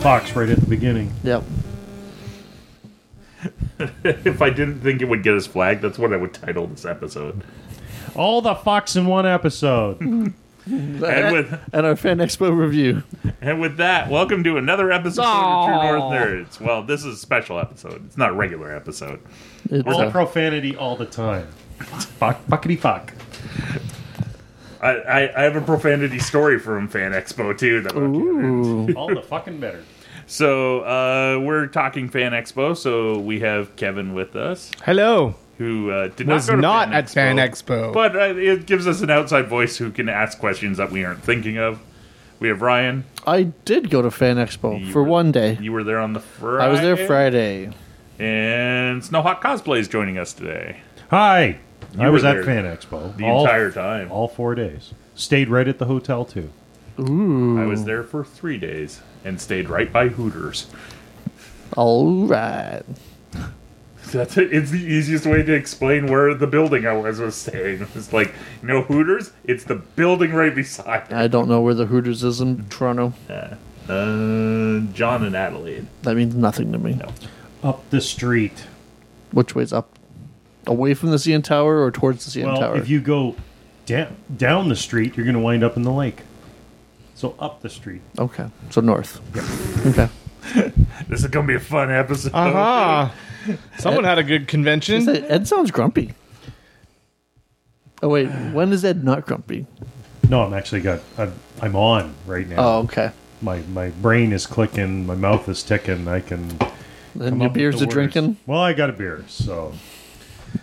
fox right at the beginning. Yep. if I didn't think it would get us flagged, that's what I would title this episode. All the fox in one episode. And with And our fan expo review. and with that, welcome to another episode of True North Nerds. Well, this is a special episode. It's not a regular episode. It's, all uh, profanity all the time. Fuck, fuckity fuck. I, I, I have a profanity story from Fan Expo too. That I'll get. All the fucking better. So uh, we're talking Fan Expo. So we have Kevin with us, Hello. who uh, did Was not go to not Fan at Fan Expo. but uh, it gives us an outside voice who can ask questions that we aren't thinking of. We have Ryan. I did go to Fan Expo You for were- one day. You were there on the Friday. I was there Friday. And Snowhawk Cosplay is joining us today. Hi. I was at Fan Expo. The all, entire time. all four days. Stayed right at the hotel too. Ooh. I was there for three days and stayed right by Hooters. All right. That's it. It's the easiest way to explain where the building I was was staying. It's like, you know, Hooters? It's the building right beside. I don't know where the Hooters is in Toronto. Uh, John and Adelaide. That means nothing to me. Up the street. Which way's up? Away from the CN Tower or towards the CN well, Tower? if you go down down the street, you're going to wind up in the lake. So up the street. okay, so north. Okay. This is going to be a fun episode. Aha. Someone had a good convention. that- Ed sounds grumpy. Oh wait, when is Ed not grumpy? No, I'm actually got. I'm, I'm on right now. Oh, okay. My my brain is clicking. My mouth is ticking. I can. Then come your up with beers the are words. drinking. Well, I got a beer, so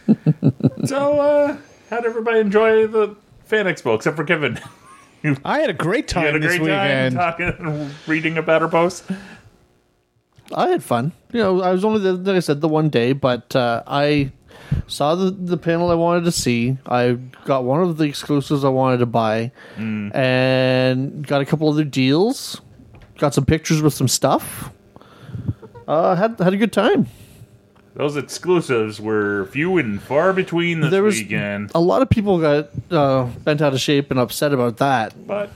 So, uh, how'd everybody enjoy the Fan Expo, except for Kevin? I had a great You time had a this great time talking and reading about our posts? I had fun. You know, I was only the, like I said the one day, but uh, I saw the the panel I wanted to see. I got one of the exclusives I wanted to buy, Mm. and got a couple other deals. Got some pictures with some stuff. Uh, had had a good time. Those exclusives were few and far between this There was weekend. a lot of people got uh, bent out of shape and upset about that, But,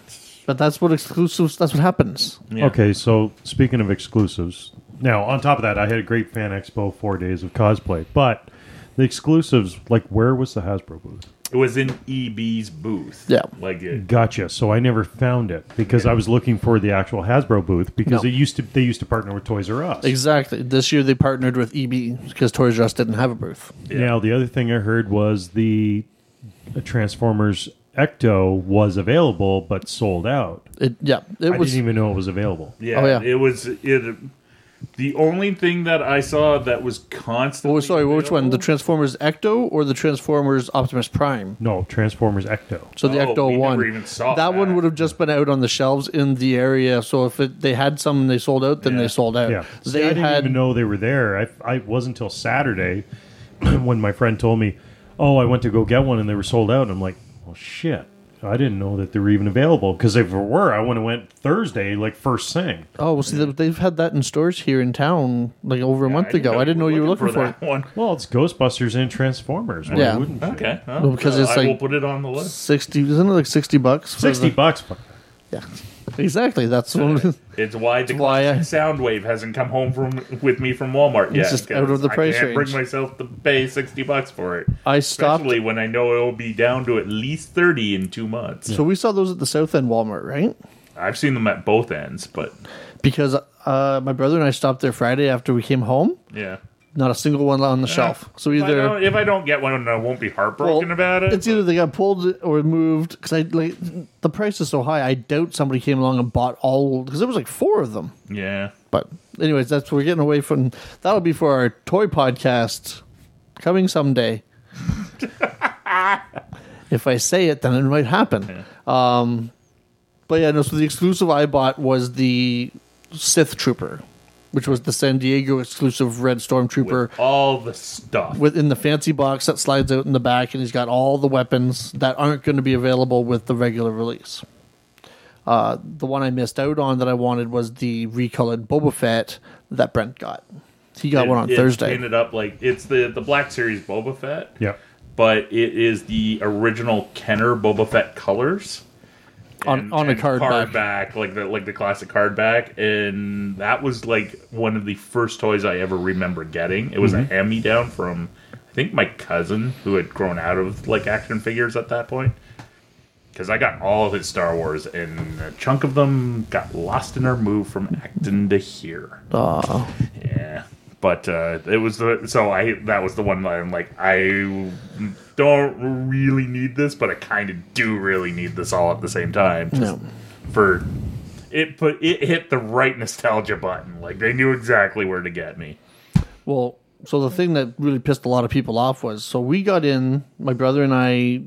but that's what exclusives. That's what happens. yeah. okay. So speaking of exclusives, now on top of that, I had a great fan expo, four days of cosplay, but the exclusives, like where was the Hasbro booth? It was in EB's booth. Yeah. Like, it, Gotcha. So I never found it because I was looking for the actual Hasbro booth because No. it used to they used to partner with Toys R Us. Exactly. This year they partnered with EB because Toys R Us didn't have a booth. Yeah. Now the other thing I heard was the uh, Transformers Ecto was available but sold out. It yeah. It I was didn't even know it was available. yeah, Oh, yeah. It was, it. The only thing that I saw that was constantly. Oh, sorry, which one? The Transformers Ecto or the Transformers Optimus Prime? No, Transformers Ecto. So the Oh, Ecto we one. never even saw that one would have just been out on the shelves in the area. So if it, they had some and they sold out, then Yeah. they sold out. Yeah, See, They I didn't had even know they were there. I, I wasn't until Saturday when my friend told me, "Oh, I went to go get one and they were sold out." And I'm like, "Well, shit." I didn't know that they were even available because if they were, I would have went Thursday, like first thing. oh, well, see, they- they've had that in stores here in town like over a month ago. I didn't know you were looking for it. that one. Well, it's Ghostbusters and Transformers. Why Yeah. wouldn't you? Okay, well, Well, because it's I like- will put it on the list. Sixty, isn't it like sixty bucks? for Sixty the- bucks. Yeah, exactly. That's one. It's why the why I- Soundwave hasn't come home from with me from Walmart yet. just out of the price I can't range. bring myself to pay sixty bucks for it. I stopped. Especially when I know it will be down to at least thirty in two months. So we saw those at the South End Walmart, right? I've seen them at both ends, but Because uh, my brother and I stopped there Friday after we came home. yeah. Not a single one on the shelf. So If I, either if I don't get one, I won't be heartbroken Well, about it. It's either they got pulled or moved because I like the price is so high. I doubt somebody came along and bought all because there was like four of them. yeah. But anyways, that's we're getting away from. That'll be for our toy podcast coming someday. if I say it, then it might happen. Um, but yeah, no. So the exclusive I bought was the Sith Trooper, which was the San Diego exclusive Red Stormtrooper With all the stuff. within the fancy box that slides out in the back, and he's got all the weapons that aren't going to be available with the regular release. Uh, the one I missed out on that I wanted was the recolored Boba Fett that Brent got. He got It- one on it's Thursday. Painted up like it's the the Black Series Boba Fett. Yeah. but it is the original Kenner Boba Fett colors On- on a card back. back, like the like the classic card back, and that was like one of the first toys I ever remember getting. It was Mm-hmm. a hand me down from I think my cousin who had grown out of like action figures at that point. Because I got all of his Star Wars, and a chunk of them got lost in our move from Acton to here. Oh, Yeah, but uh, it was the so I that was the one that I'm like I don't really need this, but I kind of do really need this all at the same time. Just No. For it put it hit the right nostalgia button. Like they knew exactly where to get me. Well, so the thing that really pissed a lot of people off was so we got in, my brother and I,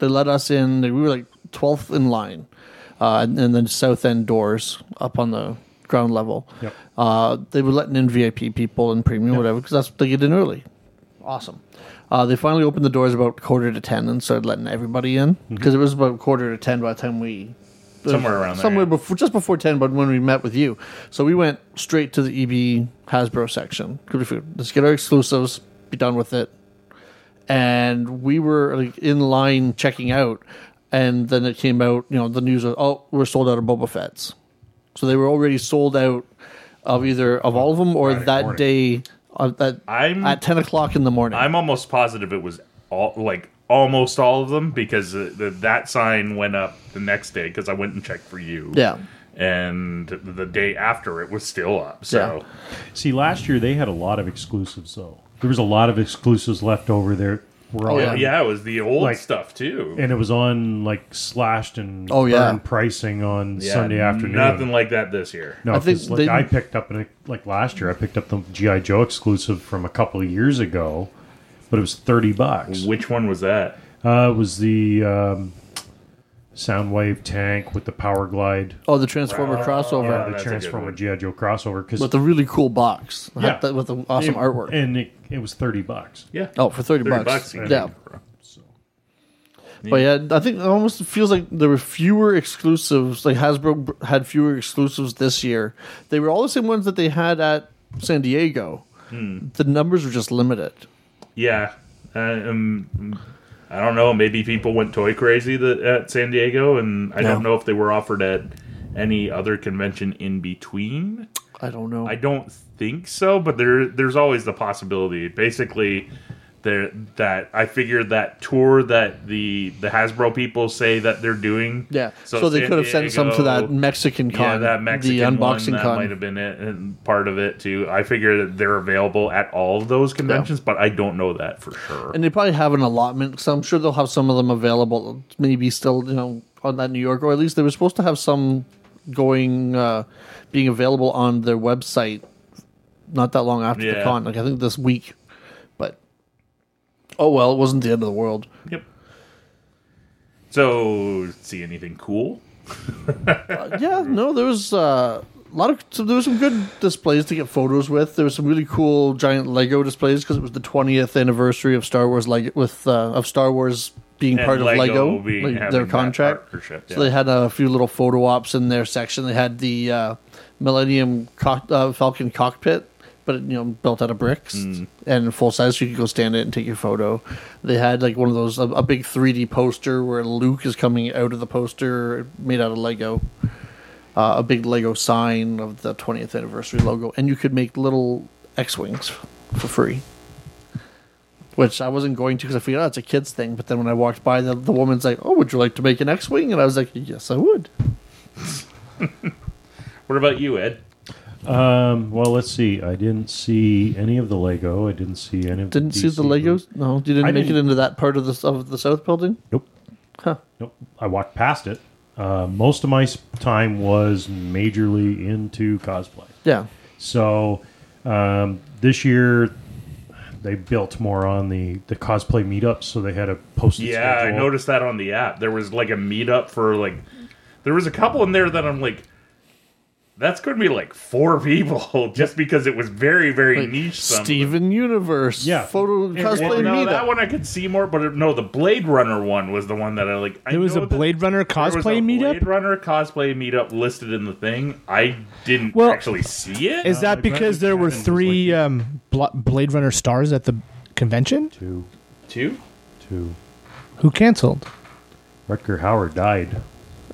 they let us in, we were like 12th in line, uh, and, and then south end doors up on the ground level. Yep. Uh, they were letting in VIP people and premium, whatever, because that's they get in early. Awesome. Uh, they finally opened the doors about quarter to 10 and started letting everybody in because it was about quarter to 10 by the time we Somewhere around there, somewhere yeah. before, just before ten, but when we met with you, so we went straight to the EB Hasbro section. we figured, Let's get our exclusives, be done with it, and we were like in line checking out, and then it came out. You know, the news was, oh, we're sold out of Boba Fett's, so they were already sold out of either of all of them or Friday that morning. day uh, that I'm- at ten o'clock in the morning. I'm almost positive it was all like almost all of them because uh, the, that sign went up the next day because I went and checked for you. yeah, and the day after it was still up. So. See, last year they had a lot of exclusives though. There was a lot of exclusives left over there. Were Oh, on- yeah. Yeah, it was the old Like- stuff too. and it was on like slashed and Oh, yeah. burned pricing on Yeah, Sunday afternoon. Nothing like that this year. No, I think 'cause, like they- I picked up an, like last year. I picked up the GI Joe exclusive from a couple of years ago, but it was thirty bucks. Which one was that? Uh, it was the um, Soundwave tank with the Power Glide, oh, the Transformer crossover yeah, that's the a good Transformer one. GI Joe crossover. Because with the really cool box, Yeah. Had that- with the awesome artwork. and it, it was thirty bucks. Yeah. Oh, for 30 30 bucks. bucks. you Yeah. can- But yeah, I think it almost feels like there were fewer exclusives. Like Hasbro b- had fewer exclusives this year. They were all the same ones that they had at San Diego. Hmm. The numbers were just limited. Yeah. Uh, um, I don't know. Maybe people went toy crazy that, at San Diego, and I don't know if they were offered at any other convention in between. I don't know. I don't think so, but there there's always the possibility. Basically, there that I figured that tour that the the Hasbro people say that they're doing. yeah, so, they San could have sent some to that Mexican con, yeah, that Mexican the unboxing one, that con. might have been it and part of it too. I figure that they're available at all of those conventions, but I don't know that for sure. And they probably have an allotment, so I'm sure they'll have some of them available. Maybe still, you know, on that New York, or at least they were supposed to have some going, uh, being available on their website. Not that long after the con, like I think this week. Oh well, it wasn't the end of the world. Yep. So, see anything cool? yeah, no, there was uh, a lot of so there was some good displays to get photos with. There was some really cool giant Lego displays because it was the 20th anniversary of Star Wars Lego with uh, of Star Wars being And part of Lego Lego, like, their contract. partnership, So they had a few little photo ops in their section. They had the uh, Millennium cock, uh, Falcon cockpit. But you know, built out of bricks Mm. and full size, so you could go stand it and take your photo. They had like one of those a, a big 3D poster where Luke is coming out of the poster, made out of Lego uh, a big Lego sign of the 20th anniversary logo, and you could make little X wings for free. Which I wasn't going to because I figured, oh, it's a kid's thing. But then when I walked by, the, the woman's like, oh, would you like to make an X wing? And I was like, yes, I would. What about you, Ed? Um, well, let's see. I didn't see any of the Lego. I didn't see any of. Didn't the see the DC Legos? booth. No, you didn't I make it didn't- into that part of the of the South building? Nope. Huh. Nope. I walked past it. Uh, most of my s- time was majorly into cosplay. Yeah. So um, this year, they built more on the the cosplay meetups, so they had a posted Yeah, I schedule. noticed that on the app. There was like a meetup for like, there was a couple in there that I'm like, that's going to be like four people just because it was very, very Like niche. Some Steven Universe. Yeah. Photo It- cosplay Well, no, meetup. that one I could see more, but no, the Blade Runner one was the one that I like. I There was a Blade Runner there was a cosplay meetup. Blade Runner cosplay meetup listed in the thing. I didn't Well, actually see it. Is that like because there were three like- um, Bla- Blade Runner stars at the convention? two two? two. Who canceled? Rutger Hauer died.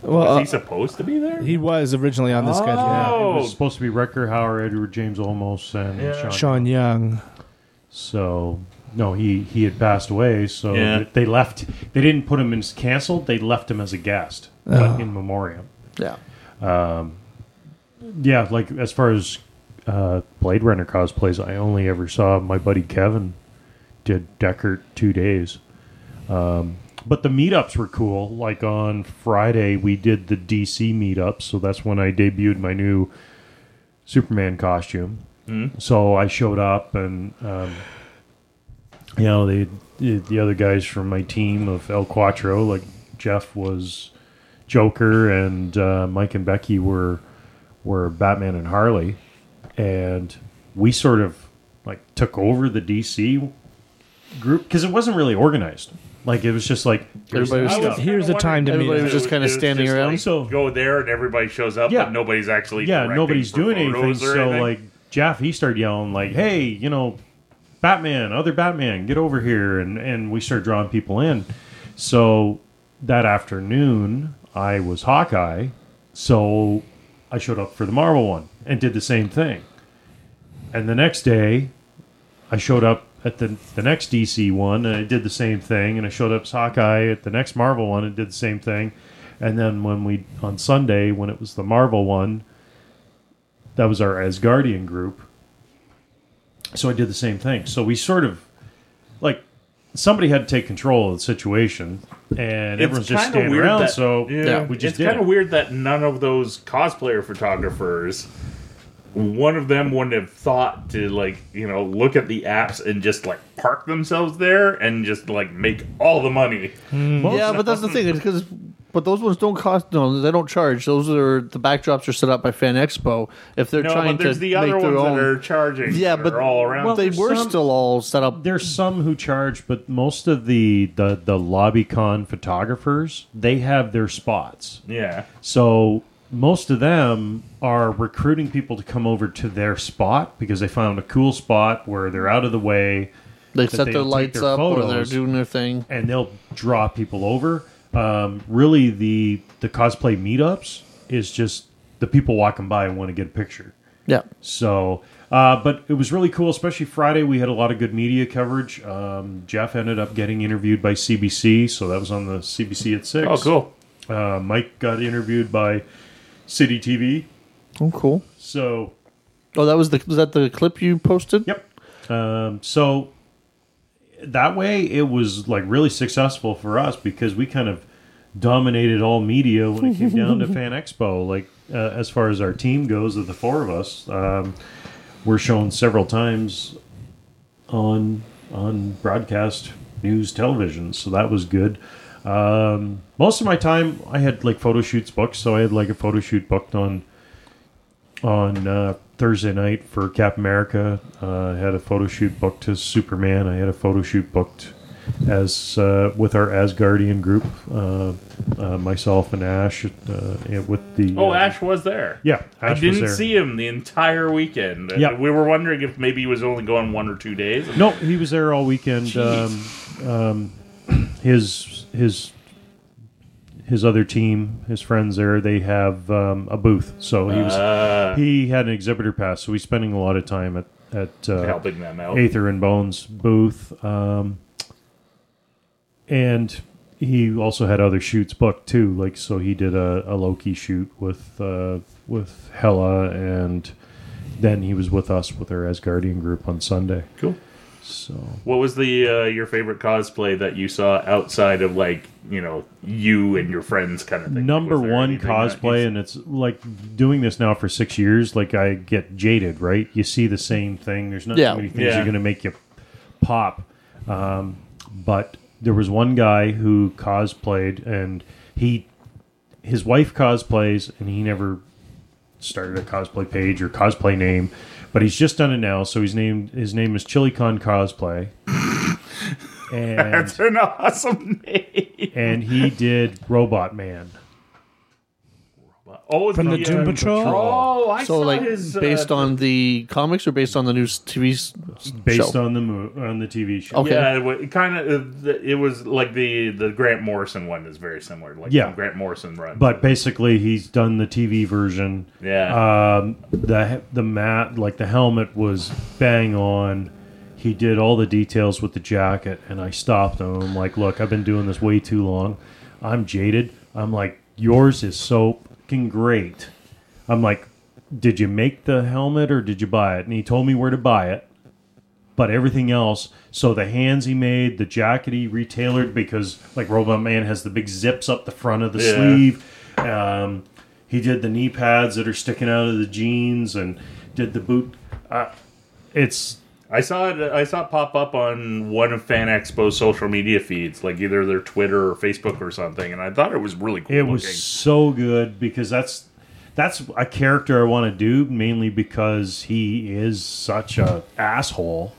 Well, Was uh, he supposed to be there? he was originally on the schedule. Oh. It was supposed to be Rutger Hauer, Edward James Olmos, and Yeah. Sean. Sean Young. So no, he he had passed away. So Yeah. they left. They didn't put him in as canceled. They left him as a guest, but in memoriam. yeah. Um, Yeah, like as far as uh, Blade Runner cosplays, I only ever saw my buddy Kevin did Deckard two days. Um, but the meetups were cool. Like on Friday, we did the DC meetup, so that's when I debuted my new Superman costume. So I showed up, and um, you know, the the other guys from my team of El Cuatro, like Jeff was Joker, and uh, Mike and Becky were were Batman and Harley, and we sort of like took over the DC group because it wasn't really organized. Like it was just like here's Everybody was the I Yeah. stuff. kinda Here's the time to wondering meet Everybody was just kinda it standing just around. like, So- go there and everybody shows up, Yeah. but nobody's actually yeah, directing nobody's for doing anything. photos or So anything. like Jeff, he started yelling like, "Hey, you know, Batman, other Batman, get over here!" And and we started drawing people in. So that afternoon, I was Hawkeye, so I showed up for the Marvel one and did the same thing. And the next day, I showed up at the the next DC one and I did the same thing. And I showed up as Hawkeye at the next Marvel one and did the same thing. And then when we on Sunday when it was the Marvel one, that was our Asgardian group. So I did the same thing. So we sort of like somebody had to take control of the situation, and everyone's just kinda standing around. that, so yeah, we just it's kind of weird that none of those cosplayer photographers, one of them wouldn't have thought to like you know look at the apps and just like park themselves there and just like make all the money. Hmm. Yeah, but that's the thing. Because, but those ones don't cost. No, they don't charge. Those are the backdrops are set up by Fan Expo. If they're No, trying but there's to the make their ones own, that are charging. yeah, but all around. Well, they there's were some- still all set up. There's some who charge, but most of the the the lobby con photographers they have their spots. yeah, So most of them are recruiting people to come over to their spot because they found a cool spot where they're out of the way They that set they their lights their up or they're doing their thing. and they'll draw people over. Um, really, the the cosplay meetups is just the people walking by and want to get a picture. Yeah, So, uh, but it was really cool, especially Friday. We had a lot of good media coverage. Um, Jeff ended up getting interviewed by CBC, so that was on the CBC at six. oh cool. Uh, Mike got interviewed by City TV. oh cool. So, Oh, that was the was that the clip you posted? yep. Um, so that way, it was like really successful for us because we kind of dominated all media when it came down to Fan Expo. Like uh, as far as our team goes, of the four of us, um, we're shown several times on on broadcast news television. So that was good. Um, most of my time, I had like photo shoots booked, so I had like a photo shoot booked on on uh, Thursday night for Cap America. Uh, I had a photo shoot booked as Superman. I had a photo shoot booked as uh, with our Asgardian group, uh, uh, myself and Ash, uh, and with the Oh, Ash was there. Yeah, I Ash was didn't see him the entire weekend. Yeah. we were wondering if maybe he was only going one or two days. No, he was there all weekend. Um, um, his his his other team, his friends there, they have um, a booth, so he was Uh, he had an exhibitor pass, so he's spending a lot of time at at uh, helping them out. Aether and Bones booth, um, and he also had other shoots booked too. Like so, he did a, a Loki shoot with uh, with Hela, and then he was with us with our Asgardian group on Sunday. Cool. So What was the uh, your favorite cosplay that you saw outside of like you know you and your friends kind of thing? number one cosplay, and it's like doing this now for six years. Like I get jaded, right? You see the same thing. There's not Yeah. too many things Yeah. are going to make you pop. Um, but there was one guy who cosplayed, and he his wife cosplays, and he never started a cosplay page or cosplay name, but he's just done it now. So his name his name is ChiliCon Cosplay, and That's an awesome name. and he did Robot Man. Oh, From the uh, Doom Patrol? Oh, I So saw like his, uh, based on the comics or based on the new s- TV s- based show? on the mo- on the TV show. Okay. Yeah, it, kind of. It was like the the Grant Morrison one is very similar. Like Yeah. Grant Morrison runs. But basically, he's done the TV version. yeah, Um, the the mat like the helmet was bang on. He did all the details with the jacket, and I stopped him. I'm like, "Look, I've been doing this way too long. I'm jaded." I'm like, "Yours is so fucking great." I'm like, "Did you make the helmet or did you buy it?" And he told me where to buy it. But everything else, so the hands he made, the jacket he retailored because like Robot Man has the big zips up the front of the Yeah. sleeve. Um, he did the knee pads that are sticking out of the jeans and did the boot. Uh, it's I saw it. I saw it pop up on one of Fan Expo's social media feeds, like either their Twitter or Facebook or something, and I thought it was really cool. it was so good because that's that's a character I want to do mainly because he is such a asshole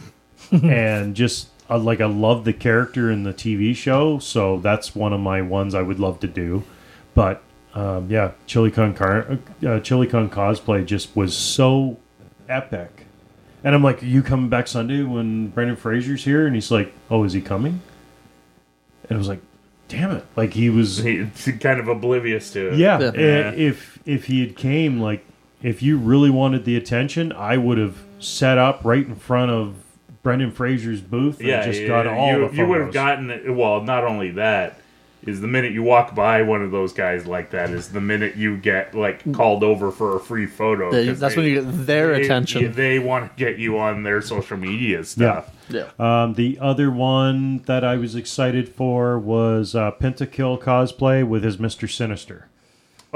and just uh, like I love the character in the TV show, so that's one of my ones I would love to do. But um, yeah, ChiliCon car, uh, ChiliCon cosplay just was so epic, and I'm like, "You coming back Sunday when Brendan Fraser's here?" And he's like, "Oh, is he coming?" And I was like, "Damn it!" Like he was He's kind of oblivious to it. yeah, Yeah. i- If if he had came, like if you really wanted the attention, I would have set up right in front of Brendan Fraser's booth and yeah. just yeah, got all you, the you would have photos. gotten it. Well, not only that is the minute you walk by one of those guys like that is the minute you get like called over for a free photo. They- that's they- when you get their they- attention. They want to get you on their social media stuff. yeah. Um, the other one that I was excited for was uh, Pentakill cosplay with his Mister Sinister.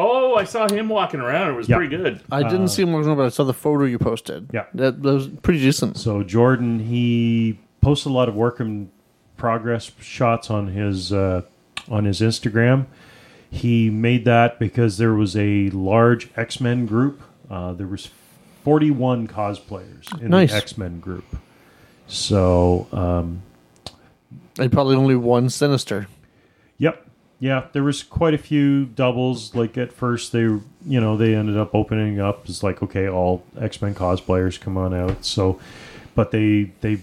Oh, I saw him walking around. It was Yeah. pretty good. I didn't see him walking around, but I saw the photo you posted. Yeah. that, that was pretty decent. So Jordan, he posts a lot of work in progress shots on his uh, on his Instagram. He made that because there was a large X Men group. Uh, there was forty one cosplayers in Nice. the X Men group. So um, And probably only one Sinister. Yep. Yeah, there was quite a few doubles. Like at first, they you know they ended up opening up It's like okay, all X Men cosplayers come on out. So, but they they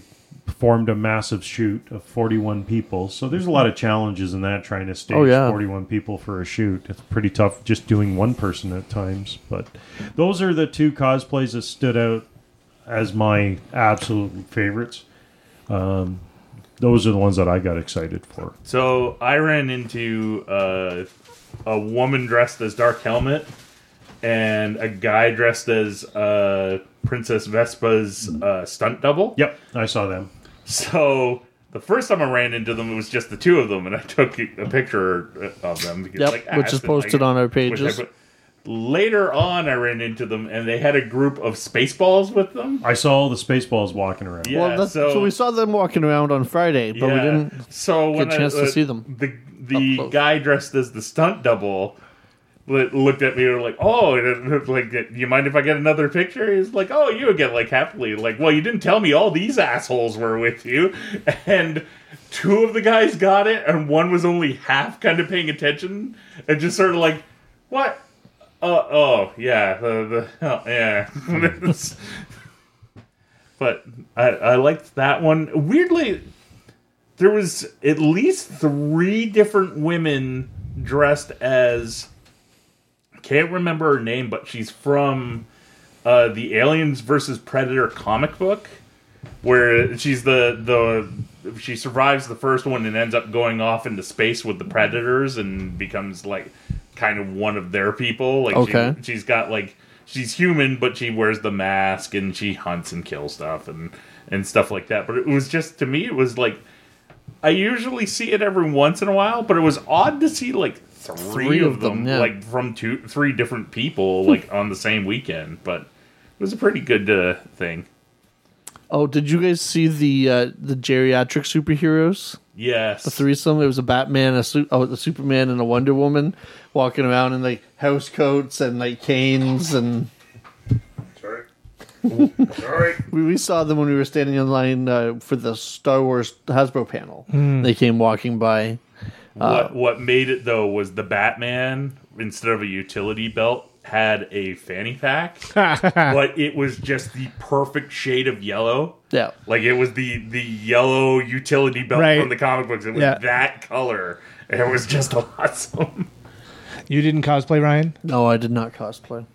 formed a massive shoot of forty one people. So there's a lot of challenges in that trying to stage Oh, yeah. forty one people for a shoot. It's pretty tough just doing one person at times. But those are the two cosplays that stood out as my absolute favorites. Um, those are the ones that I got excited for. So I ran into uh, a woman dressed as Dark Helmet and a guy dressed as uh, Princess Vespa's uh, stunt double. Yep, I saw them. So the first time I ran into them, it was just the two of them, and I took a picture of them. Because, Yep, like, which is it's posted like- on our which pages. put- Later on, I ran into them, and they had a group of Spaceballs with them. I saw all the Spaceballs walking around. Yeah, well, that's, so, so, we saw them walking around on Friday, but we didn't. So when a chance I, to uh, see them The the guy dressed as the stunt double li- looked at me and was like, "Oh, like, you mind if I get another picture?" He's like, "Oh, you get like happily." Like, well, you didn't tell me all these assholes were with you, and two of the guys got it, and one was only half kind of paying attention and just sort of like, "What?" Oh, oh, yeah, the, the oh, yeah. but I, I liked that one. Weirdly, there was at least three different women dressed as can't remember her name, but she's from uh, the Aliens versus Predator comic book, where she's the the she survives the first one and ends up going off into space with the Predators and becomes like kind of one of their people. Like Okay. she, she's got like she's human, but she wears the mask and she hunts and kills stuff and and stuff like that. But it was just to me, it was like I usually see it every once in a while, but it was odd to see like three, Three of of them, them, yeah. like from two, three different people, like on the same weekend. But it was a pretty good uh, thing. Oh, did you guys see the uh, the geriatric superheroes? Yes. The threesome. It was a Batman, a su- oh, the Superman, and a Wonder Woman walking around in like house coats and like canes, and Sorry. Sorry. we, we saw them when we were standing in line uh, for the Star Wars Hasbro panel. They came walking by. What oh. what made it though was the Batman instead of a utility belt had a fanny pack, but it was just the perfect shade of yellow. Yeah, Like it was the the yellow utility belt Right. from the comic books. It was Yeah. that color. And it was just awesome. You didn't cosplay, Ryan? no, I did not cosplay.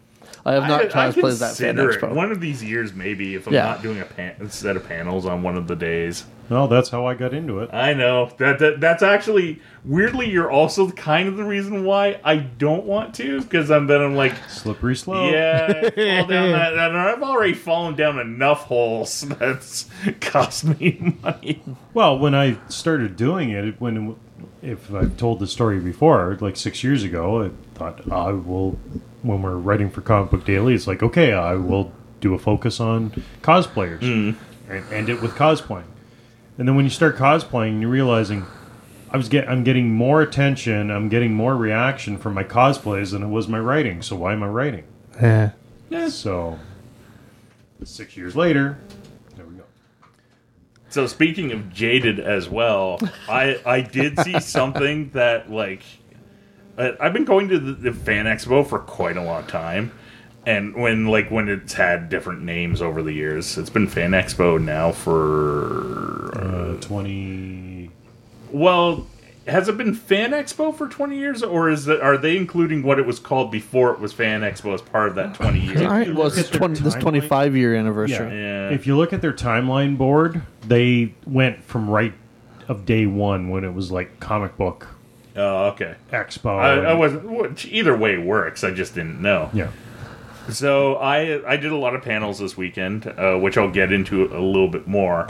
I have not I, I cosplayed that fan consider it. expo. One of these years, maybe if I'm Yeah. not doing a pan- set of panels on one of the days. Well, that's how I got into it. I know that, that that's actually weirdly. You're also kind of the reason why I don't want to because I'm then I'm like, Slippery slope. yeah, fall down that, and I've already fallen down enough holes that's cost me money. Well, when I started doing it, when if I've told the story before, like six years ago, I thought I will. When we're writing for Comic Book Daily, it's like okay, I will do a focus on cosplayers hmm. and end it with cosplaying. And then when you start cosplaying, you're realizing I was get I'm getting more attention, I'm getting more reaction from my cosplays than it was my writing. So why am I writing? Eh. Yeah. So six years later, there we go. So speaking of jaded as well, I I did see something that like I- I've been going to the, the fan expo for quite a long time, and when like when it's had different names over the years, it's been fan expo now for Uh, Twenty. well. Has it been Fan Expo for twenty years, or is it, are they including what it was called before it was Fan Expo as part of that twenty years? I- It was Look at their 20, this 25 year anniversary. Yeah. If you look at their timeline board, they went from right of day one when it was like comic book Oh, okay. expo. I, and- I wasn't. Which either way works. I just didn't know. yeah. So I I did a lot of panels this weekend, uh, which I'll get into a little bit more.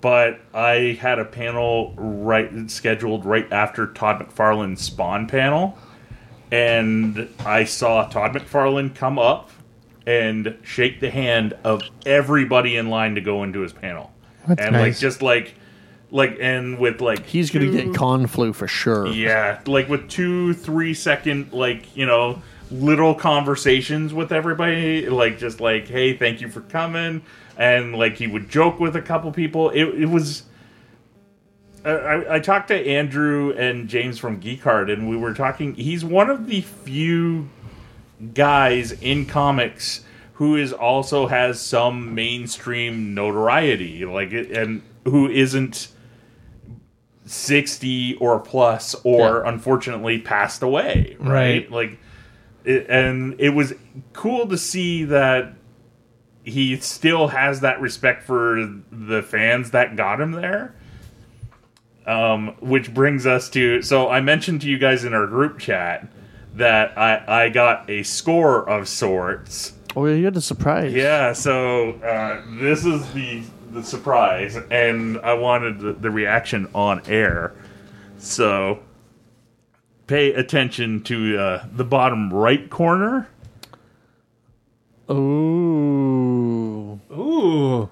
But I had a panel right scheduled right after Todd McFarlane's Spawn panel, and I saw Todd McFarlane come up and shake the hand of everybody in line to go into his panel, That's and like just like like and with like He's going to get con flu for sure. yeah, like with two, three second, like, you know, little conversations with everybody. Like, just like, hey, thank you for coming. And, like, he would joke with a couple people. It, it was. I- I, I talked to Andrew and James from Geekart, and we were talking. He's one of the few guys in comics who is also has some mainstream notoriety, like, it, and who isn't 60 or plus or Yeah. unfortunately passed away right, Right. like it, and it was cool to see that he still has that respect for the fans that got him there um, which brings us to so i mentioned to you guys in our group chat that i i got a score of sorts Oh, yeah, you had a surprise. yeah, so uh, this is the the surprise, and I wanted the, the reaction on air. So pay attention to uh, the bottom right corner. Ooh. Ooh.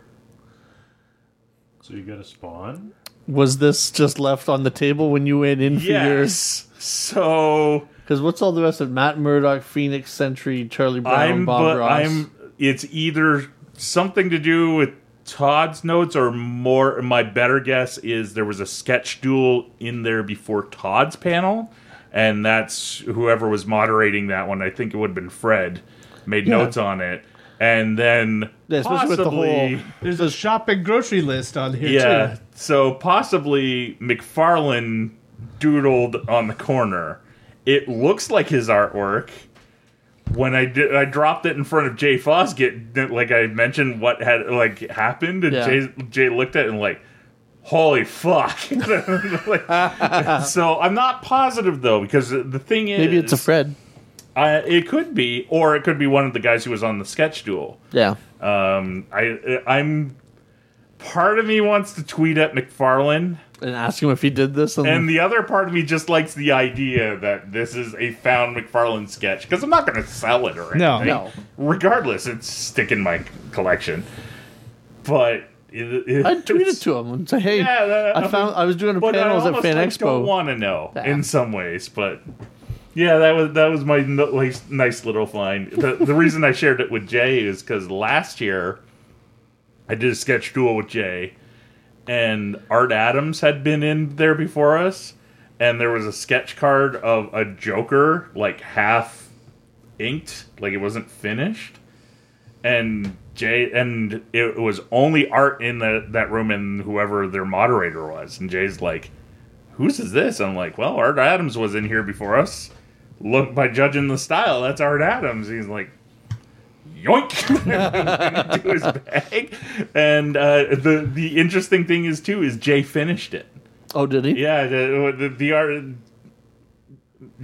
So you got a spawn. Was this just left on the table when you went in for yours? Yes. So Because what's all the rest of it? Matt Murdock, Phoenix Sentry, Charlie Brown, I'm Bob but Ross? I'm it's either something to do with Todd's notes are more my better guess is there was a sketch duel in there before Todd's panel and that's whoever was moderating that one I think it would have been Fred made Yeah. notes on it and then Yeah, especially with the possibly whole- There's a shopping grocery list on here yeah too. so possibly McFarlane doodled on the corner it looks like his artwork when I did, I dropped it in front of Jay Fosgitt, like I mentioned what had like happened, and Yeah. Jay Jay looked at it and like, holy fuck! Like, so I'm not positive though because the thing is, Maybe it's a Fred. I, it could be, or it could be one of the guys who was on the sketch duel. Yeah. Um, I I'm part of me wants to tweet at McFarlane. And ask him if he did this. And, And the other part of me just likes the idea that this is a found McFarlane sketch because I'm not going to sell it or anything. No. No. Regardless, it's sticking my collection. But It- it- I tweeted to him and say, "Hey, Yeah, that- I found I was doing a but panels I at almost Fan like, Expo. don't want to know Yeah. in some ways, but yeah, that was that was my no- like, nice little find. The, the reason I shared it with Jay is because last year I did a sketch duel with Jay, and Art Adams had been in there before us, and there was a sketch card of a Joker like half inked, like it wasn't finished, and Jay and it was only Art in the, that room and whoever their moderator was, and Jay's like, "Whose is this?" I'm like, "Well, Art Adams was in here before us. Look by judging the style, that's Art Adams." He's like. Yoink into his bag, and uh, the the interesting thing is too is Jay finished it. oh, did he? Yeah, the the, the art.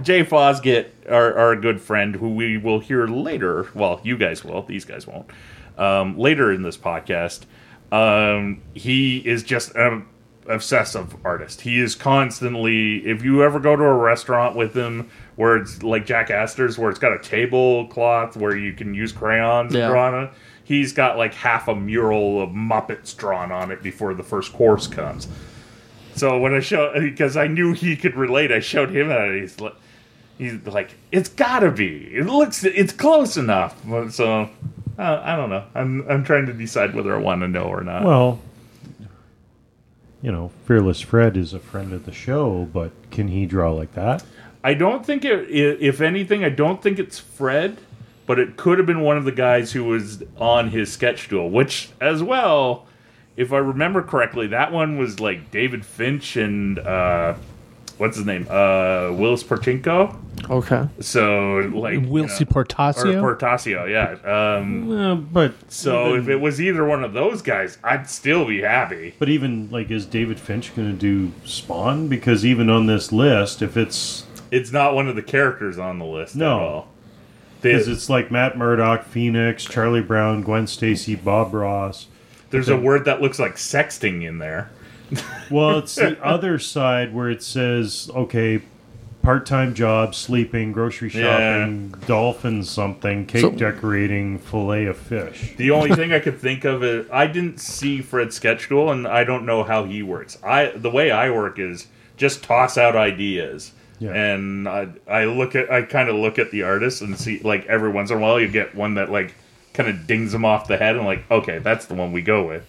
Jay Fosgitt, our, our good friend, who we will hear later. Well, you guys will; these guys won't. Um, later in this podcast, um, he is just an obsessive artist. He is constantly. If you ever go to a restaurant with him, where it's like Jack Astor's, where it's got a tablecloth where you can use crayons Yeah. and draw on it, he's got like half a mural of Muppets drawn on it before the first course comes. So when I showed, because I knew he could relate, I showed him that. He's like, he's like, it's gotta be. It looks, it's close enough. So uh, I don't know. I'm I'm trying to decide whether I want to know or not. Well, you know, Fearless Fred is a friend of the show, but can he draw like that? I don't think it. If anything, I don't think it's Fred, but it could have been one of the guys who was on his sketch duel. Which, as well, if I remember correctly, that one was like David Finch and uh, what's his name, uh, Willis Portinko. Okay. So like Whilce you know, Portacio? or Portacio, yeah. Um, Uh, but so even, if it was either one of those guys, I'd still be happy. but even like, is David Finch going to do Spawn? Because even on this list, if it's It's not one of the characters on the list No. at all. They- because it's like Matt Murdock, Phoenix, Charlie Brown, Gwen Stacy, Bob Ross. there's a word that looks like sexting in there. Well, it's the other side where it says, okay, part-time job, sleeping, grocery Yeah. shopping, dolphin something, cake So- decorating, fillet of fish. The only thing I could think of is I didn't see Fred sketch duel, and I don't know how he works. I the way I work is just toss out ideas, Yeah. and I, I look at I kind of look at the artist and see like every once in a while you get one that like kind of dings him off the head and like okay that's the one we go with.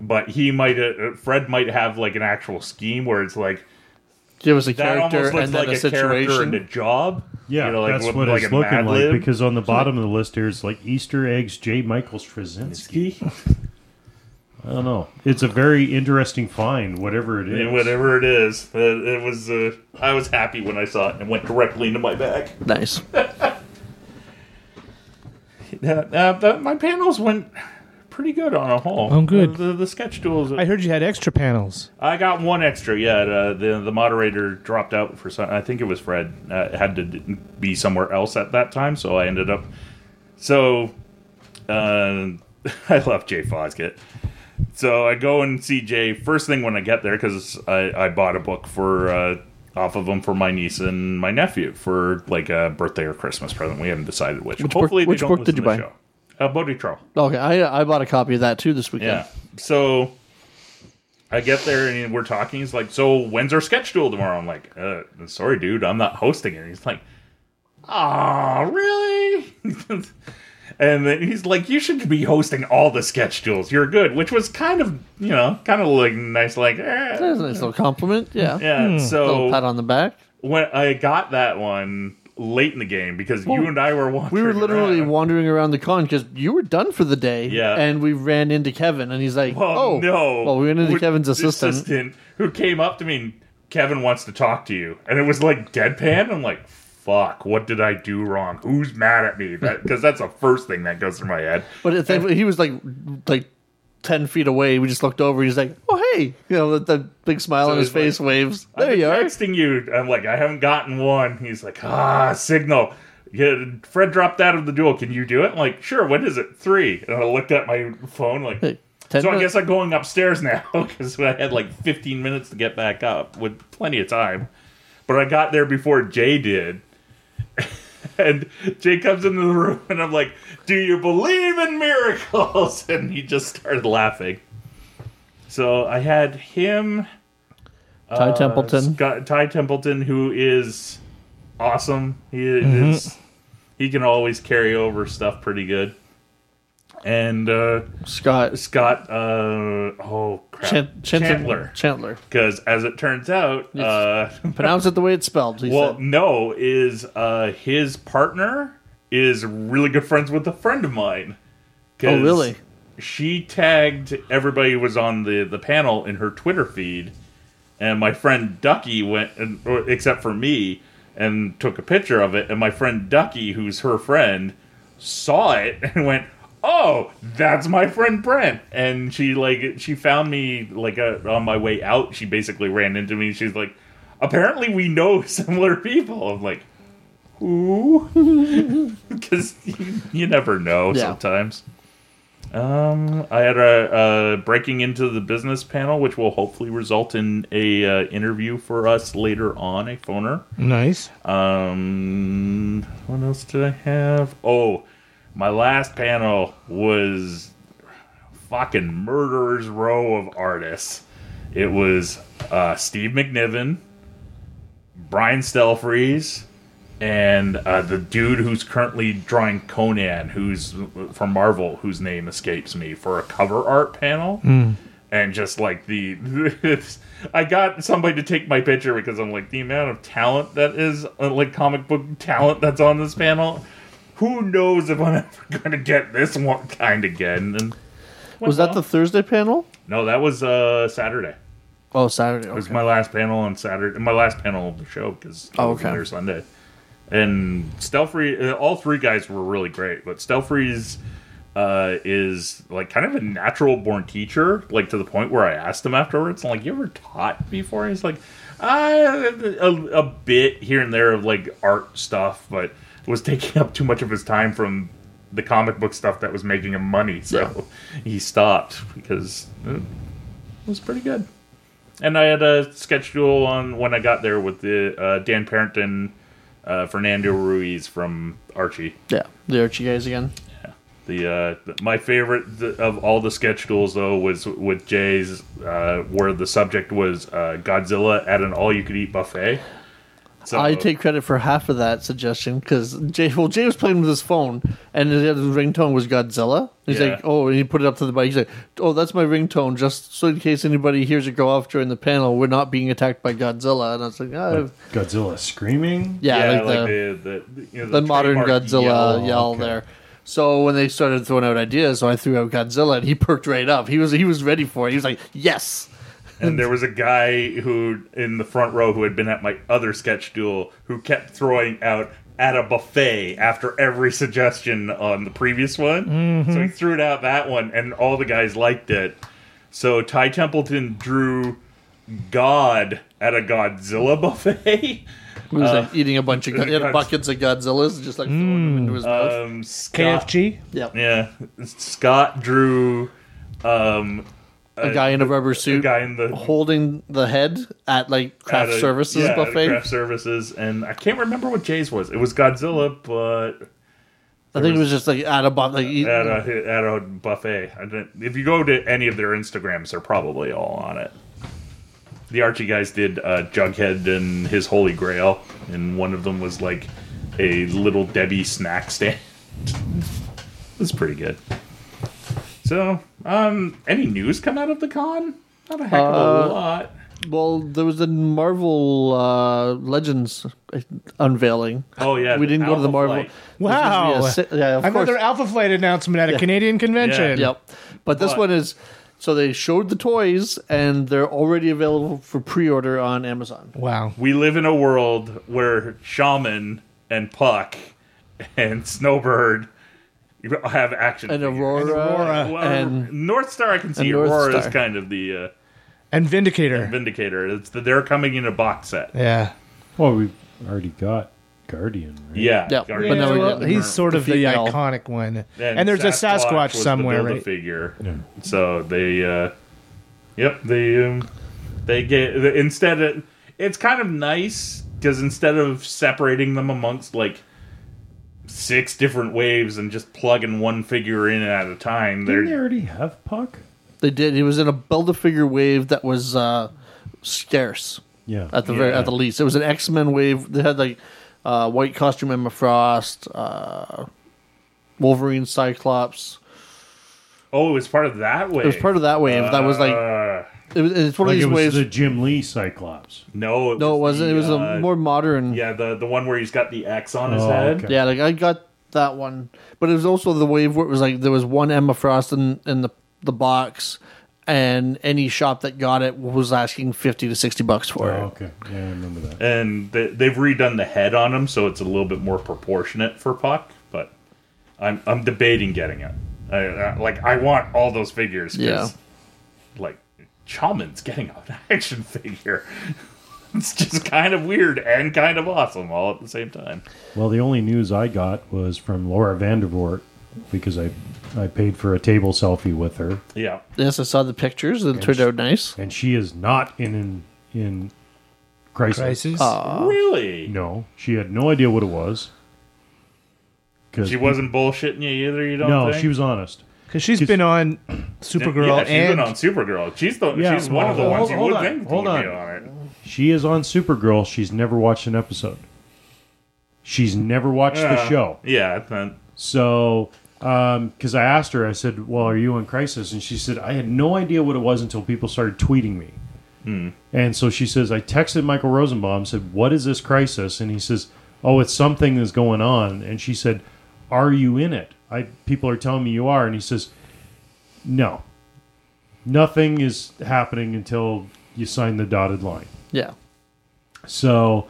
But he might uh, Fred might have like an actual scheme where it's like Give us a that character almost looks and then like a a, character situation. and a job. Yeah, You know, like that's with- what like it's a looking Mad like Lib. because on the bottom of the list there's like Easter eggs, J. Michael Straczynski. I don't know. It's a very interesting find, whatever it is. Yeah, whatever it is, uh, it was. Uh, I was happy when I saw it and went directly into my bag. nice. Yeah, uh, but my panels went pretty good on a whole. Oh, good. The, the, the sketch tools. I heard you had extra panels. I got one extra. Yeah, uh, the the moderator dropped out for some. I think it was Fred. Uh, had to d- be somewhere else at that time, so I ended up. So, uh, I left Jay Fosgitt. So I go and see Jay first thing when I get there because I, I bought a book for uh, off of him for my niece and my nephew for like a birthday or Christmas present. We haven't decided which. Which book- Hopefully, they which don't book did you buy? Show. Uh, Bodie Troll. Okay, I I bought a copy of that too this weekend. Yeah. So I get there and we're talking. He's like, "So when's our sketch duel tomorrow?" I'm like, uh, "Sorry, dude, I'm not hosting it." He's like, "Ah, really?" and then he's like, "You should be hosting all the sketch duels. You're good." Which was kind of, you know, kind of like nice, like, eh. That's a nice little compliment. Yeah. yeah. So a little So pat on the back. when I got that one late in the game because you and I were wandering We were literally around. wandering around the con because you were done for the day. Yeah. And we ran into Kevin, and he's like, Well, "Oh no. Well, we went into With Kevin's the assistant. who came up to me. and, Kevin wants to talk to you, and it was like deadpan. I'm like, "Fuck! What did I do wrong? Who's mad at me?" Because that's the first thing that goes through my head. But then he was like, like ten feet away. We just looked over. He's like, "Oh hey," you know, the, the big smile So on his it's like, face waves. There you are. texting you. I'm like, I haven't gotten one. He's like, ah, signal. Yeah, Fred dropped out of the duel. Can you do it? I'm like, sure. When is it? Three. And I looked at my phone like. Hey, ten So I guess I'm going upstairs now because I had like 15 minutes to get back up with plenty of time. But I got there before Jay did. And Jay comes into the room and I'm like, Do you believe in miracles? And he just started laughing. So I had him, Ty uh, Templeton. Scott, Ty Templeton, who is awesome. He is. Mm-hmm. He can always carry over stuff pretty good. And uh, Scott Scott, uh, oh crap, Chan- Chandler. Chandler. Because as it turns out, uh, Pronounce it the way it's spelled. He well, said. no, is uh, his partner is really good friends with a friend of mine. Oh, really? She tagged everybody who was on the the panel in her Twitter feed, and my friend Ducky went, and, or, except for me, and took a picture of it. And my friend Ducky, who's her friend, saw it and went. Oh, that's my friend Brent, and she like she found me like uh, on my way out. She basically ran into me. She's like, apparently we know similar people. I'm like, who? Because you, you never know Yeah. sometimes. Um, I had a, a breaking into the business panel, which will hopefully result in a uh, interview for us later on, a phoner. Nice. Um, what else did I have? Oh, my last panel was fucking murderer's row of artists. It was uh, Steve McNiven, Brian Stelfreeze, and uh, the dude who's currently drawing Conan, who's from Marvel, whose name escapes me, for a cover art panel. And just like the, I got somebody to take my picture because I'm like the amount of talent that is uh, like comic book talent that's on this panel. Who knows if I'm ever going to get this one kind again? And Was that the Thursday panel? no? That was uh Saturday. Oh, Saturday. It was Okay. my last panel on Saturday. My last panel of the show because Oh, okay. there Sunday. And Stelfree, uh, all three guys were really great, but Stelfreeze uh, is like kind of a natural born teacher, like to the point where I asked him afterwards, I'm like, "You ever taught before?" He's like, "I a, a bit here and there of like art stuff, but was taking up too much of his time from." The comic book stuff that was making him money, so Yeah. he stopped because it was pretty good. And I had a sketch duel on when I got there with the uh, Dan Parrington, uh, Fernando Ruiz from Archie. Yeah, the Archie guys again. Yeah. The uh, th- my favorite of all the sketch duels though was with Jay's, uh, where the subject was uh, Godzilla at an all-you-could-eat buffet. So I take credit for half of that suggestion because Jay, well, Jay was playing with his phone and his ringtone was Godzilla. He's Yeah. like, oh, and he put it up to the mic. He's like, oh, that's my ringtone, just so in case anybody hears it go off during the panel, we're not being attacked by Godzilla. And I was like, ah, Godzilla screaming. yeah, yeah, like, like, the, the the, you know, the modern trademark Godzilla yell, okay. there. So when they started throwing out ideas, so I threw out Godzilla, and he perked right up. He was he was ready for it. He was like, yes. And there was a guy who in the front row who had been at my other sketch duel who kept throwing out at a buffet after every suggestion on the previous one. So he threw it out that one, and all the guys liked it. So Ty Templeton drew God at a Godzilla buffet. He was like eating a bunch of he had Godz- buckets of Godzillas, just like throwing them into his mouth. Um, Scott, KFG. Yep. Yeah, Scott drew um, a guy in a rubber suit, a guy in the holding the head at like craft at a- services yeah, buffet. Craft services, and I can't remember what Jay's was. It was Godzilla, but I think it was just like at a bu- like at a at a buffet. If you go to any of their Instagrams, they're probably all on it. The Archie guys did uh, Jughead and his Holy Grail, and one of them was like a little Debbie snack stand. it was pretty good. So, um, any news come out of the con? Not a heck of a Uh, lot. well, there was a Marvel uh, Legends unveiling. Oh yeah, we didn't go to the Marvel. Flight. Wow. This was- yeah, of Another course. Alpha Flight announcement at a Canadian convention. Yep. But this But- one is so they showed the toys and they're already available for pre-order on Amazon. Wow. we live in a world where Shaman and Puck and Snowbird have action. And figures. Aurora, Aurora. Well, and North Star, I can see. and North Aurora is kind of the uh, And Vindicator. Vindicator. It's the, they're coming in a box set. yeah. Well, we've already got Guardian. Right? Yeah, Yeah, Guardians but now of we the get- Well, he's sort of the female. iconic one. And, And there's a Sasquatch was the somewhere, right? Build-A-Figure. Yeah. So they, uh, yep, they um, they get instead of it's kind of nice because instead of separating them amongst like six different waves and just plugging one figure in at a time, Didn't they they're already have Puck? They did. He was in a build a figure wave that was uh, scarce Yeah. at the very at the least. It was an X Men wave. They had like uh, white costume Emma Frost, uh, Wolverine, Cyclops. Oh, it was part of that way. It was part of that wave. that was like Uh, it was, it's one like of it these was waves. the Jim Lee Cyclops. no, it no, it wasn't. the, it was uh, a more modern. Yeah, the the one where he's got the X on his Oh, head. okay. Yeah, like I got that one, but it was also the wave where it was like there was one Emma Frost in, in the the box, and any shop that got it was asking fifty to sixty bucks for Oh, it. okay. Yeah, I remember that. and they, they've redone the head on him, so it's a little bit more proportionate for Puck. But I'm I'm debating getting it. I, I, like I want all those figures. 'cause, Yeah. Like Shaman's getting an action figure. it's just kind of weird and kind of awesome all at the same time. Well, the only news I got was from Laura Vandervoort because I I paid for a table selfie with her, Yeah. Yes, I saw the pictures. It turned out nice. and she is not in in, in crisis. Crisis. Really? No, she had no idea what it was. 'Cause She wasn't bullshitting you either. You don't? No, think? she was honest. Because she's been on Supergirl Yeah, she's and been on Supergirl. She's the Yeah, she's one of the ones you hold would on, think hold would be on. on it. She is on Supergirl. She's never watched an episode. She's never watched the Yeah. show. Yeah, then So, um, because I asked her, I said, "Well, are you in crisis?" And she said, "I had no idea what it was until people started tweeting me." Hmm. And so she says, "I texted Michael Rosenbaum, said, what is this crisis?" And he says, "Oh, it's something that's going on." And she said, "Are you in it?" I people are telling me you are. And he says, "No, nothing is happening until you sign the dotted line." yeah, So,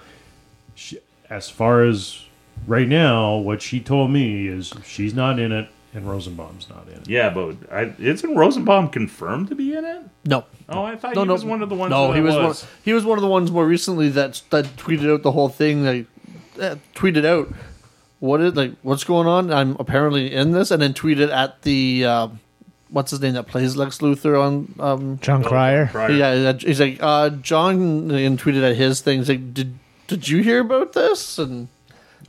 she, as far as right now, what she told me is she's not in it, and Rosenbaum's not in it. yeah, but I, isn't Rosenbaum confirmed to be in it? no, Oh, I thought no, he no. was one of the ones. No, that he was, was. One, he was one of the ones more recently that that tweeted out the whole thing. Like, uh, tweeted out what is like what's going on. I'm apparently in this, and then tweeted at the uh, what's his name that plays Lex Luthor on. Um, Jon Cryer. Prior. yeah, he's like uh, John and tweeted at his thing. He's like, did did you hear about this? And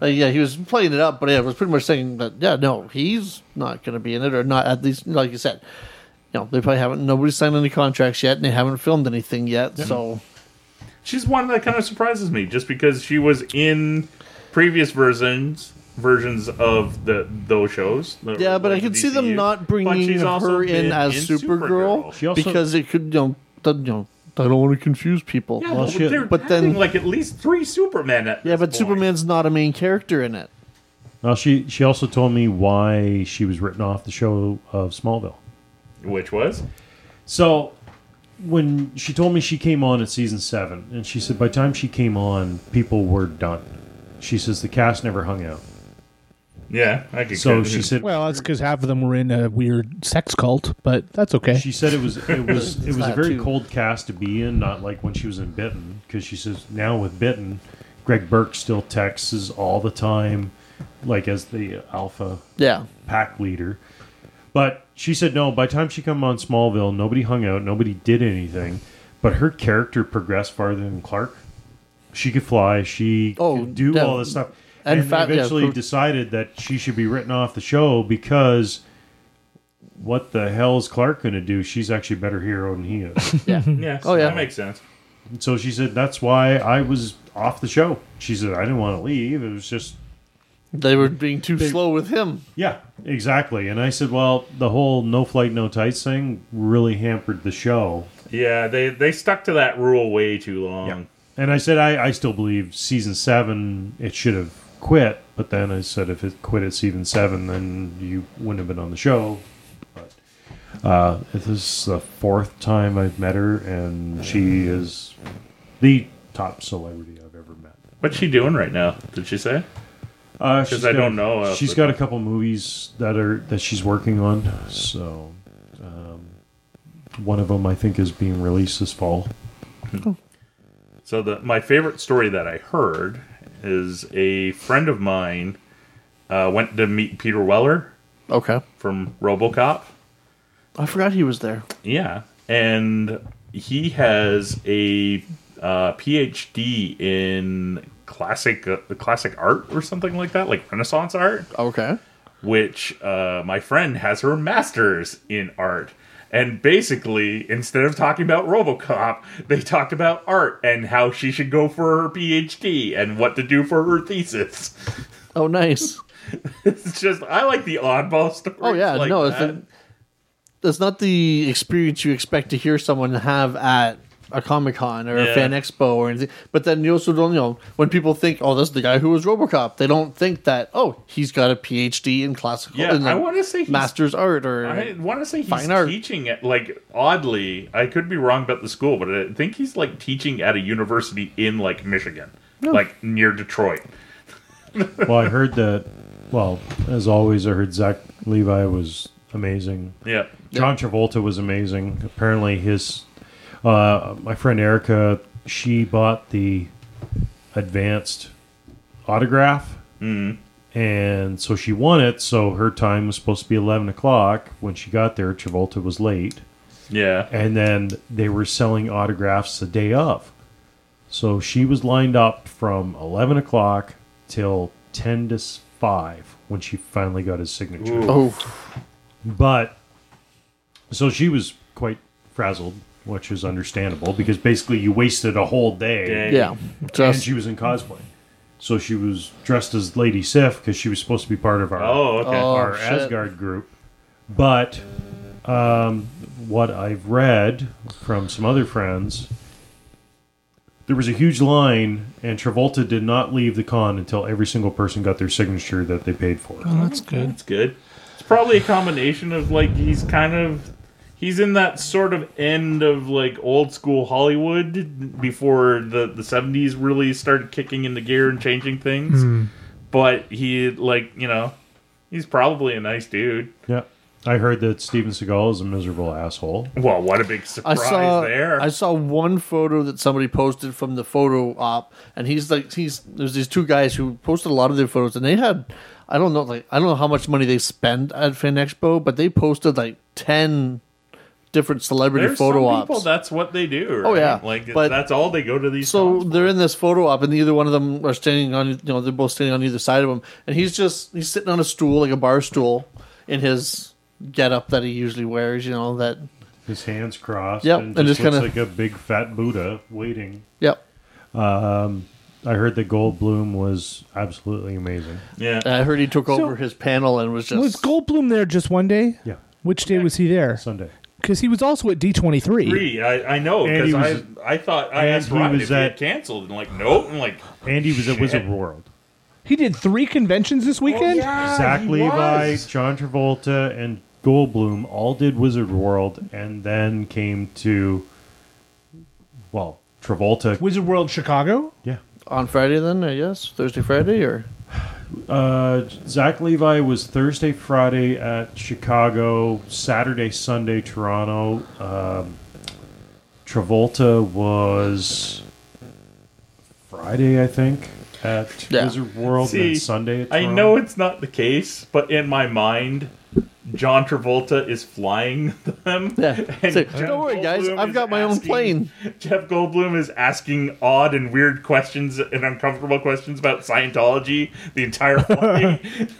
like, yeah, he was playing it up, but yeah, it was pretty much saying that yeah, no, he's not going to be in it, or not at least like you said. You know, they probably haven't. Nobody's signed any contracts yet, and they haven't filmed anything yet. So She's one that kind of surprises me, just because she was in previous versions versions of the those shows. the- Yeah, but I like could the see them not bringing her in been as Supergirl, She also- because it could, you know, the, you know, I don't want to confuse people. Yeah, Yeah, Well, but, she- they're but then- having, like at least three Supermen. At this but point. Superman's not a main character in it. Well, she she also told me why she was written off the show of Smallville. which was So when she told me she came on at season seven, and she said by the time she came on, people were done. She says the cast never hung out. Yeah. I could. So she said Well, that's because half of them were in a weird sex cult, but that's okay. She said it was it was it was a that very too. cold cast to be in, not like when she was in Bitten, because she says now with Bitten, Greg Bryk still texts all the time, like as the alpha Yeah, pack leader. But she said no. By the time she come on Smallville, nobody hung out, nobody did anything, but her character progressed farther than Clark. She could fly. She Oh, could do yeah. all this stuff, And and, fa- yeah, eventually decided that she should be written off the show because what the hell is Clark going to do? She's actually a better hero than he is. yeah. Oh, yeah. Oh, yeah. that makes sense. so she said that's why I was off the show. She said I didn't want to leave. It was just They were being too slow with him. Yeah, exactly. And I said, well, the whole no flight, no tights thing really hampered the show. Yeah, they they stuck to that rule way too long. And I said, I, I still believe season seven, it should have quit. But then I said, if it quit at season seven, then you wouldn't have been on the show. But uh, this is the fourth time I've met her, and she is the top celebrity I've ever met. What's she doing right now? Did she say? Uh, 'Cause she's I got- don't know if She's got a couple movies that are that she's working on. So, um, one of them I think is being released this fall. So the my favorite story that I heard is a friend of mine uh, went to meet Peter Weller Okay, from RoboCop. I forgot he was there. Yeah, and he has a uh, PhD in classic uh, classic art or something like that, like Renaissance art. Okay, Which uh, my friend has her master's in art, And basically, instead of talking about RoboCop, they talked about art and how she should go for her PhD and what to do for her thesis. Oh, nice. It's just I like the oddball stories. Oh yeah, like no, it's a, that's not the experience you expect to hear someone have at a Comic Con or a fan expo or anything. But then you also don't you know when people think, oh, that's the guy who was RoboCop. They don't think that oh, he's got a PhD in classical. Yeah, in, I want to say he's master's art or I want to say he's Fine art. teaching at like oddly. I could be wrong about the school, but I think he's like teaching at a university in like Michigan, oh. like near Detroit. Well, I heard that. Well, as always, I heard Zach Levi was amazing. Yeah, John Travolta was amazing. Apparently, his uh, my friend Erica, she bought the advanced autograph, and so she won it. So her time was supposed to be eleven o'clock. When she got there, Travolta was late, yeah. and then they were selling autographs the day of. So she was lined up from eleven o'clock till ten to five when she finally got his signature. Ooh. oh But so she was quite frazzled, which is understandable because basically you wasted a whole day, Day. yeah, and just she was in cosplay. So she was dressed as Lady Sif because she was supposed to be part of our Oh, okay. Oh. our shit. Asgard group. But um, what I've read from some other friends, there was a huge line, and Travolta did not leave the con until every single person got their signature that they paid for. Oh, that's good. That's good. It's probably a combination of like he's kind of he's in that sort of end of like old school Hollywood before the the seventies really started kicking into gear and changing things. Hmm. But he like you know he's probably a nice dude. Yeah. I heard that Steven Seagal is a miserable asshole. Well, what a big I surprise saw there! I saw one photo that somebody posted from the photo op, and he's like he's there's these two guys who posted a lot of their photos, and they had I don't know like I don't know how much money they spend at Fan Expo, but they posted like ten different celebrity There's photo some ops. people that's what they do. Oh, yeah, like but- that's all they go to these. so they're for. in this photo op, and either one of them are standing on. You know, they're both standing on either side of him, and he's just he's sitting on a stool like a bar stool in his get up that he usually wears. You know that. His hands crossed. Yep, and and just, just kinda- like a big fat Buddha waiting. Yep. Um, I heard that Goldblum was absolutely amazing. yeah. I heard he took So- over his panel and was just Was Goldblum there just one day? Yeah, Which day was he there? Sunday. Because he was also at D23. Three, I, I know And because he I was- I thought I and asked he Ryan was if he had canceled and like nope and like Andy he was at Wizard World. He did three conventions this oh, weekend? Zach he Levi, was. John Travolta, and Goldblum all did Wizard World, and then came to, well, Travolta. Wizard World Chicago? Yeah. on Friday then, I guess Thursday, Friday, or Uh, Zach Levi was Thursday, Friday at Chicago, Saturday, Sunday, Toronto. Um, Travolta was Friday, I think, at Yeah. Wizard World, See, and Sunday at I know it's not the case, but in my mind, John Travolta is flying them. Yeah. and Say, "Don't worry, guys, I've got my own plane." Jeff Goldblum is asking odd and weird questions and uncomfortable questions about Scientology the entire flight.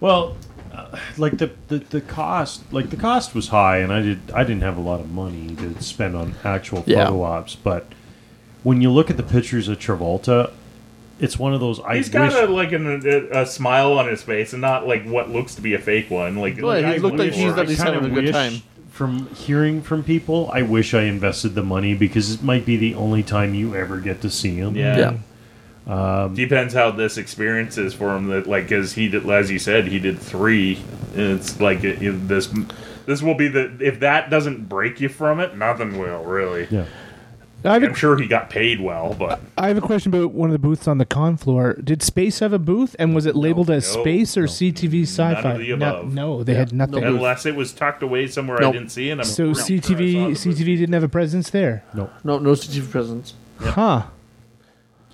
Well, uh, like the, the the cost, like the cost was high, and I did I didn't have a lot of money to spend on actual Yeah. photo ops. But when you look at the pictures of Travolta, it's one of those. I He's got wish, a, like an, a, a smile on his face and not like what looks to be a fake one. Like, Well, like, he I looked like wish- he's I at least kinda having a good wish, time. From hearing from people, I wish I invested the money because it might be the only time you ever get to see him. Yeah. Yeah. Um, Depends how this experience is for him. That like, because he did, as you said, he did three. And it's like it, it- this. This will be the if that doesn't break you from it, nothing will really. Yeah. I have, I'm a, sure he got paid well, but I have a question about one of the booths on the con floor. Did Space have a booth, and was it labeled as no, Space or CTV Sci-Fi? None of the No, above. no, they had nothing. No booth. unless it was tucked away somewhere Nope. I didn't see it. I'm so pretty sure CTV booth. CTV didn't have a presence there, No. no no CTV presence. huh?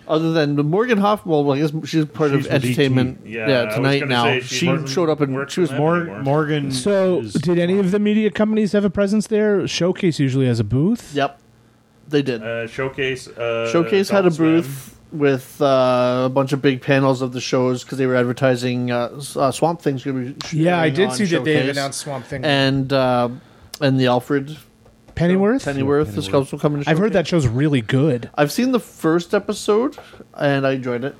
Other than Morgan Hoffman, well, I guess she's part She's of entertainment. ET. Yeah, Yeah, tonight now she she showed up and she was. Mor- anymore. Morgan. So, did any of the media companies have a presence there? Showcase usually has a booth. Yep, they did. Uh, showcase. Uh, Showcase had a Adult Swim. booth with uh, a bunch of big panels of the shows because they were advertising uh, uh, Swamp Thing's going to be. sh- Yeah, I did on see that they announced Swamp Thing. and uh, and the Alfred Pennyworth. Pennyworth is also coming. to I've heard showcase. that show's really good. I've seen the first episode and I enjoyed it.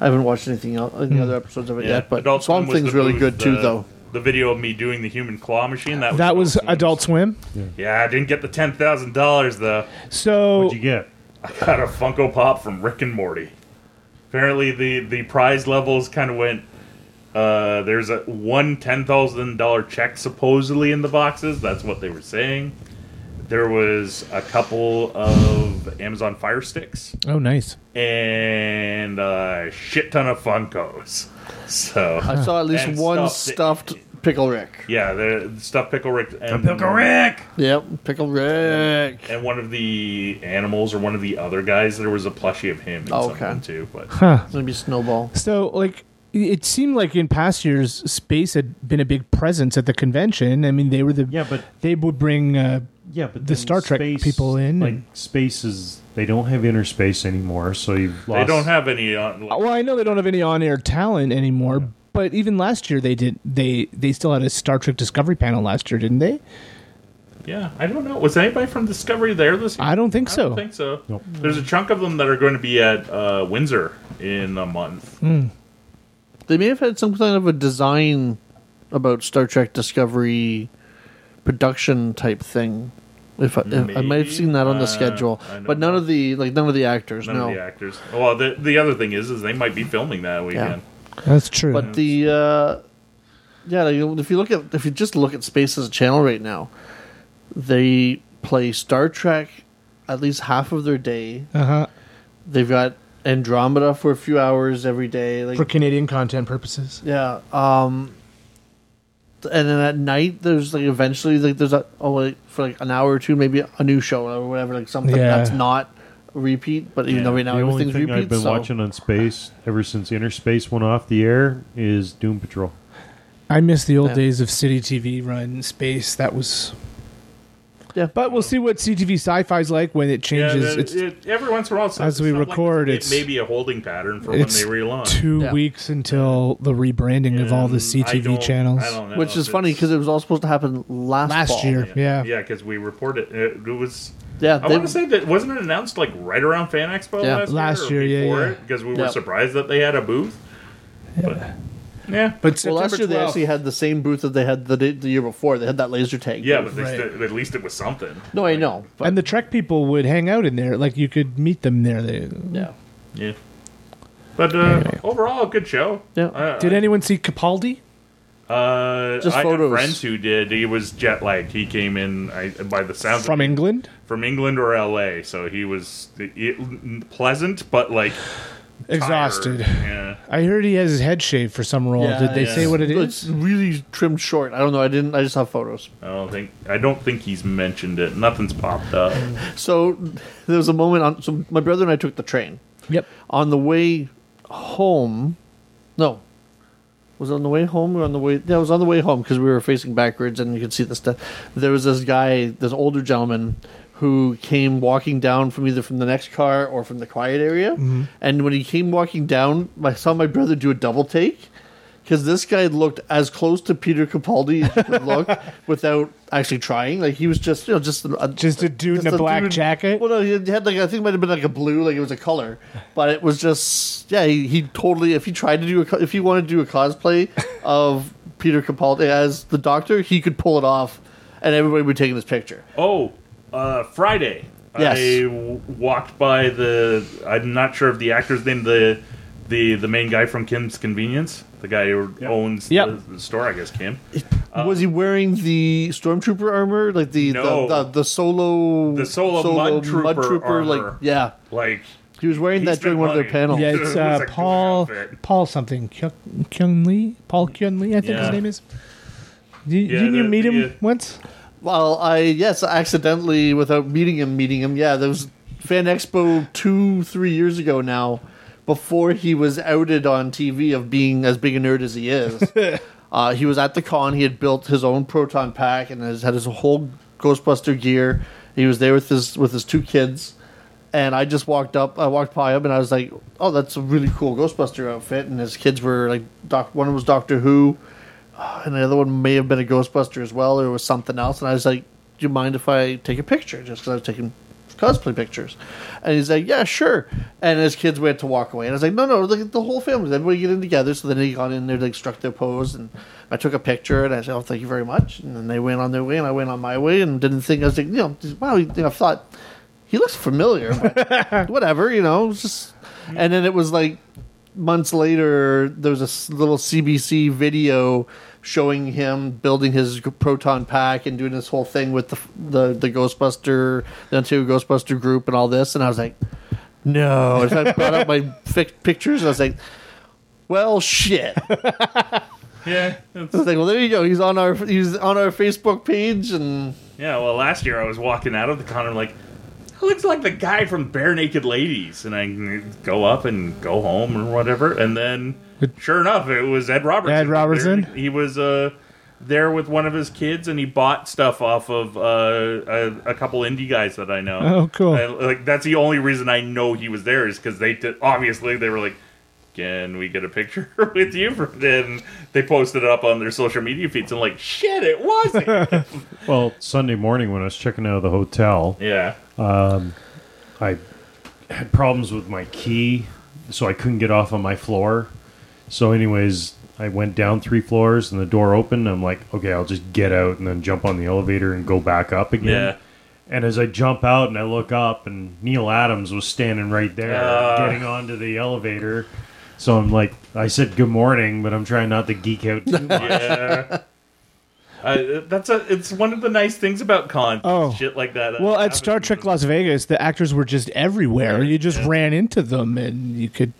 I haven't watched anything else, any Hmm. other episodes of it Yeah, yet, but Adult Swamp Thing's the really booth, good too, though. The video of me doing the human claw machine that was That was Swim's. Adult Swim. Yeah, I didn't get the ten thousand dollars though. So What'd you get? I got a Funko Pop from Rick and Morty. Apparently, the the prize levels kind of went. Uh, there's a one ten thousand dollar check supposedly in the boxes. That's what they were saying. There was a couple of Amazon Fire Sticks oh, nice. and a shit ton of Funkos. So I saw at least And one stuffed- stuffed Pickle Rick. yeah, the stuffed pickle Rick and Pickle Rick. Yep, Pickle Rick. and one of the animals or one of the other guys. There was a plushie of him and Oh, okay. something too. But Huh. Maybe Snowball. So like it seemed like in past years space had been a big presence at the convention. I mean, they were the Yeah, but they would bring uh, yeah, but The Star Trek space, people in Like and- space is they don't have inner space anymore, so you've lost. they don't have any. Uh, like, Well, I know they don't have any on-air talent anymore, but even last year they did. They they still had a Star Trek Discovery panel last year, didn't they? Yeah, I don't know. Was anybody from Discovery there this year? I don't think I so. don't think so. Nope. There's a chunk of them that are going to be at uh, Windsor in a month. They may have had some kind of a design about Star Trek Discovery production type thing. If I, if I might have seen that on the Uh, schedule, I don't but none know. of the like none of the actors. None no, of the actors. Well, the the other thing is, is they might be filming that weekend. That's true. But the uh, yeah, like, if you look at if you just look at Space as a channel right now, they play Star Trek at least half of their day. uh huh. They've got Andromeda for a few hours every day. Like For Canadian content purposes. yeah, um, and then at night there's like eventually like there's a oh like for like an hour or two maybe a new show or whatever like something Yeah. that's not repeat. But even though right now the only thing repeat, I've been so watching on space ever since Inner Space went off the air is Doom Patrol. I miss the old Yeah. days of City TV run space. That was. Yeah, But we'll see what CTV Sci-Fi's like when it Yeah, changes. the- it's it, every once in a while, some- as we stuff like record, it's- it may be a holding pattern for when they relaunch. two Yeah. weeks until the rebranding of all the And I CTV don't- channels. I don't know which is funny because it was all supposed to happen last Last fall. year, yeah. yeah, because we reported it, it was. Yeah, I they- want to say that wasn't it announced like right around Fan Expo Yeah. last, Last year, or year, yeah, yeah. because we Yeah. were surprised that they had a booth. But yeah, But Well, last September year they actually had the same booth that they had the day, the year before. They had that laser tag. yeah, booth. but they Right. at least it was something. no, I know. But and the Trek people would hang out in there. Like you could meet them there. They, yeah, Yeah, but uh, Anyway. overall, good show. Yeah. Uh, Did anyone see Capaldi? Uh, Just I photos. Had friends who did. He was jet lagged. He came in I, by the sounds From of England? from England or L.A. So he was it, pleasant, but like Exhausted. Yeah. I heard he has his head shaved for some role. Yeah, Did they yeah. say what it is? it's really trimmed short. I don't know. I didn't. I just have photos. I don't think. I don't think he's mentioned it. Nothing's popped up. So there was a moment on. So my brother and I took the train Yep. on the way home. No, was on the way home or on the way? Yeah, it was on the way home because we were facing backwards and you could see the stuff. There was this guy, this older gentleman, who came walking down from either from the next car or from the quiet area. Mm-hmm. And when he came walking down, I saw my brother do a double take. Because this guy looked as close to Peter Capaldi as you could look without actually trying. Like he was just, you know, just a, Just a dude in a black jacket? Well, no, he had like I think it might have been like a blue, like it was a color, but it was just yeah. He, he totally if he tried to do a if he wanted to do a cosplay of Peter Capaldi as the Doctor, he could pull it off, and everybody would take this picture. Oh, uh, Friday. Yes. I w- walked by the. I'm not sure of the actor's name. The the the main guy from Kim's Convenience, the guy who owns Yep. the, the store. I guess Kim. was he wearing the stormtrooper armor, like the No. the, the, the solo The solo Mud Trooper like armor. yeah, Like he was wearing He that during spent one of their panels. Yeah, it's uh, a good Paul. Paul something Kyung, Kyung Lee Paul Kyung Lee I think Yeah. his name is. Did, Yeah, didn't you the- meet him uh, once? Well, I yes, accidentally without meeting him, meeting him. Yeah, there was Fan Expo two, three years ago now, before he was outed on TV of being as big a nerd as he is. uh, he was at the con. He had built his own proton pack and has had his whole Ghostbuster gear. He was there with his with his two kids, and I just walked up. I walked by him and I was like, "Oh, that's a really cool Ghostbuster outfit." And his kids were like, "Doc." One was Doctor Who. and the other one may have been a Ghostbuster as well, or it was something else. And I was like, "Do you mind if I take a picture?" Just because I was taking cosplay pictures, and he's like, "Yeah, sure." And his kids went to walk away, and I was like, "No, no, like the whole family, everybody get in together." So then he got in there, like struck their pose, and I took a picture, and I said, "Oh, thank you very much." And then they went on their way, and I went on my way, and didn't think I was like, you know, wow, you know, I thought he looks familiar, but whatever, you know, just. And then it was like months later, there was a little CBC video showing him building his proton pack and doing this whole thing with the the, the Ghostbuster, the Ontario Ghostbuster group, and all this. And I was like, no. And I brought up my fic- pictures, and I was like, well, shit. Yeah, it's- was like, well, there you go. He's on our he's on our Facebook page, and yeah. Well, last year I was walking out of the con, I'm like, "That looks like the guy from Barenaked Ladies," and I go up and go home or whatever, and then sure enough, it was Ed Robertson. Ed Robertson? He was uh, there with one of his kids, and he bought stuff off of uh, a, a couple indie guys that I know. Oh, cool. I- like that's the only reason I know he was there is because they did, obviously they were like. Can we get a picture with you? And they posted it up on their social media feeds. And like, shit, it wasn't. Well, Sunday morning when I was checking out of the hotel, yeah. I had problems with my key, so I couldn't get off on my floor. So, anyways, I went down three floors and the door opened. I'm like, okay, I'll just get out and then jump on the elevator and go back up again. Yeah. And as I jump out and I look up, and Neal Adams was standing right there, Ah. getting onto the elevator. So I'm like, I said good morning, but I'm trying not to geek out too much. Yeah. Uh, that's a. It's one of the nice things about con. Oh. shit like that. uh, Well, at. Star Trek Las Vegas, the actors were just everywhere. You just ran into them, and you could.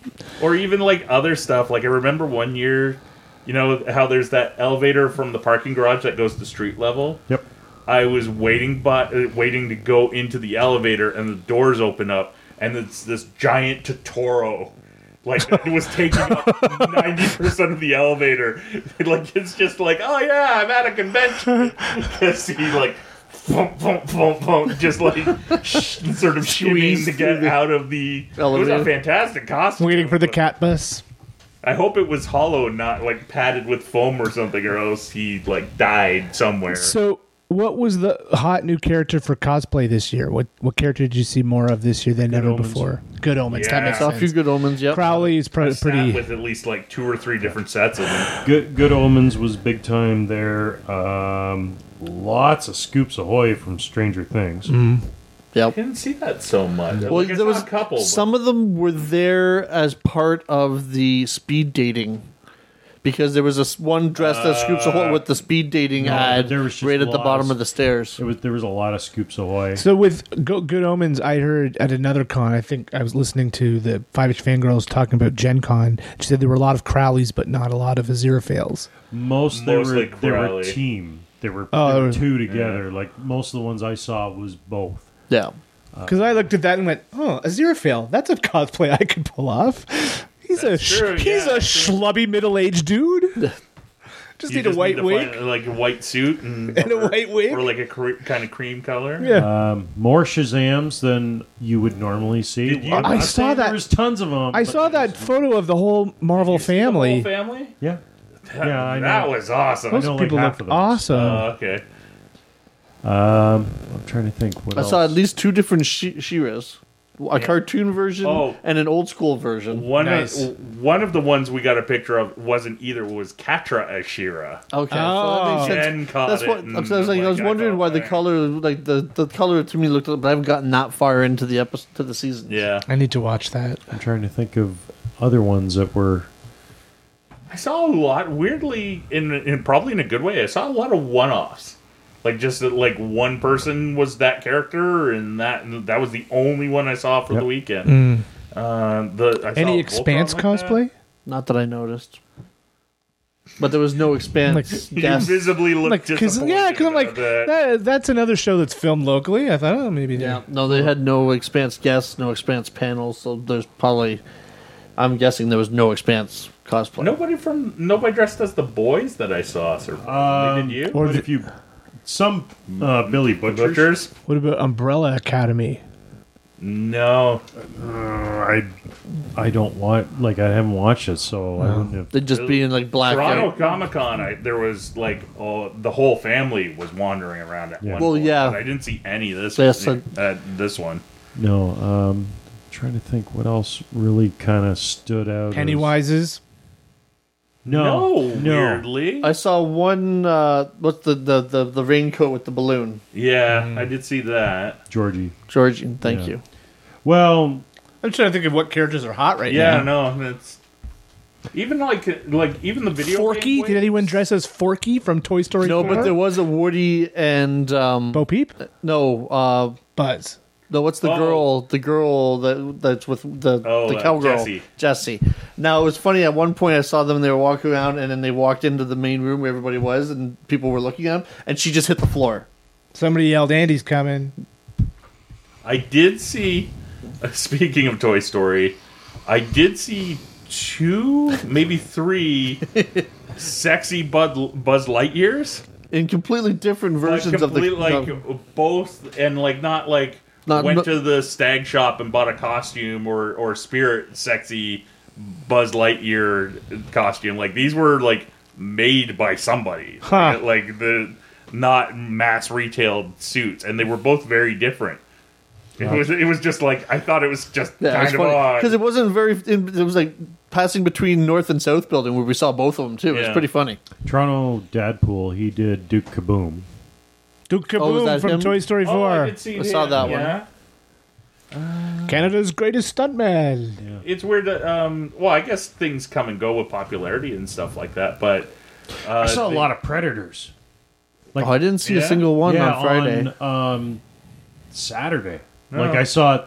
or even like other stuff. Like I remember one year, you know how there's that elevator from the parking garage that goes to street level. Yep. I was waiting, but uh, waiting to go into the elevator, and the doors open up, and it's this giant Totoro. Like it was taking up ninety percent of the elevator. Like it's just like, oh yeah, I'm at a convention. Because he like, boom, boom, boom, boom, just like sh- sort of shimmying Squeeze to get out of the. Elevator. It was a fantastic costume. Waiting for the cat bus. I hope it was hollow, not like padded with foam or something, or else he like died somewhere. So, what was the hot new character for cosplay this year? What what character did you see more of this year than ever Omens. before? Good Omens. That Yeah. makes saw a few good omens. Yep. Crowley is I pre- sat pretty. with at least like two or three different sets of them. Good, Good Omens was big time there. Um, lots of scoops ahoy from Stranger Things. Yep. I didn't see that so much. Well, like, there was a couple. but- Some of them were there as part of the speed dating, because there was this one dressed as Scoops Ahoy uh, with the speed dating No, ad there was just right at the lots. bottom of the stairs. It was there was a lot of scoops ahoy. So with Go- Good Omens, I heard at another con. I think I was listening to the Five Inch Fangirls talking about Gen Con. She said there were a lot of Crowleys, but not a lot of Aziraphales. Most they were Mostly they were Crowley. team. They were, Oh, they they were were- two together. Like most of the ones I saw was both. Yeah. Because I looked at that and went, "Oh, Aziraphale. That's a cosplay I could pull off." He's a That's sh- true, he's yeah, a true. schlubby middle aged dude. just You need a white to wig. find, like a white suit and, And a or- white wig. or like a cre- kind of cream color. Yeah. Um, more Shazams than you would normally see. You- I'm I saw that- There was tons of them. I saw that photo of the whole Marvel You see the whole family. family. Yeah, That, Yeah, I know. that was awesome. Those know, like people half look of them. awesome. Oh, okay. Um, I'm trying to think. What I else? saw at least two different She- She-Ras. A cartoon version Oh. and an old school version. One Nice. of one of the ones we got a picture of wasn't either was Catra Ashira. Okay, Oh. so that makes sense. Caught That's it what and, I was, like, I was like, wondering thought, why the "Eh." color, like the, the color to me looked, but I haven't gotten that far into the episode to the season. Yeah, I need to watch that. I'm trying to think of other ones that were. I saw a lot. Weirdly, in, in probably in a good way, I saw a lot of one-offs. Like just that, like one person was that character, and that and that was the only one I saw for Yep. the weekend. Uh, the I Any Voltron Expanse like that. cosplay? Not that I noticed, but there was no expanse. You guest. visibly looked Like, cause, yeah, because I'm like, that. that, that's another show that's filmed locally. I thought, oh, maybe Yeah, no, they had no expanse guests, no expanse panels. So there's probably, I'm guessing there was no expanse cosplay. Nobody from nobody dressed as the boys that I saw. Surprisingly, Um, did you? or But the- if you, some uh, Billy Butchers. Butchers? What about Umbrella Academy? No, Uh, I I don't want like I haven't watched it, so I don't have. They'd just be in like black. Toronto blackout. Comic Con. I there was like oh, the whole family was wandering around at Yeah. one Well, point, yeah. but I didn't see any of this. They said- uh, this one. No, um, trying to think what else really kind of stood out. as- Pennywise's. No, no, no. weirdly. I saw one. Uh, what's the, the the the raincoat with the balloon? yeah, Mm. I did see that. Georgie. Georgian, thank Yeah. you. Well, I'm trying to think of what characters are hot right now. Yeah, now. no, it's even like like even the video. Forky? game Did anyone dress as Forky from Toy Story? No, 4? but there was a Woody and um, Bo Peep, no, uh, Buzz. No. What's the Oh. girl? The girl that that's with the Oh, the uh, cowgirl, Jessie. Jessie. Now it was funny. At one point, I saw them. They were walking around, and then they walked into the main room where everybody was, and people were looking at them, and she just hit the floor. Somebody yelled, "Andy's coming!" I did see. Speaking of Toy Story, I did see two, maybe three, sexy Bud, Buzz Lightyears. In completely different Like, versions of the like no, both, and like not like Not- went no- to the stag shop and bought a costume or or Spirit sexy Buzz Lightyear costume. Like these were like made by somebody, Huh. like the not mass retailed suits, and they were both very different. It was it was just like I thought it was just Yeah, kind it's of funny odd. because it wasn't very. It was like passing between North and South Building where we saw both of them too. It was pretty funny. Toronto Dadpool, he did Duke Kaboom. Duke Oh, Kaboom that from him? Toy Story Oh, I 4. did see I saw him, that one. yeah. Canada's greatest stuntman. It's weird that um well I guess things come and go with popularity and stuff like that, but uh, I saw a they- lot of Predators. Like- oh, I didn't see Yeah? a single one yeah, on Friday. on, um, Saturday. Oh. Like I saw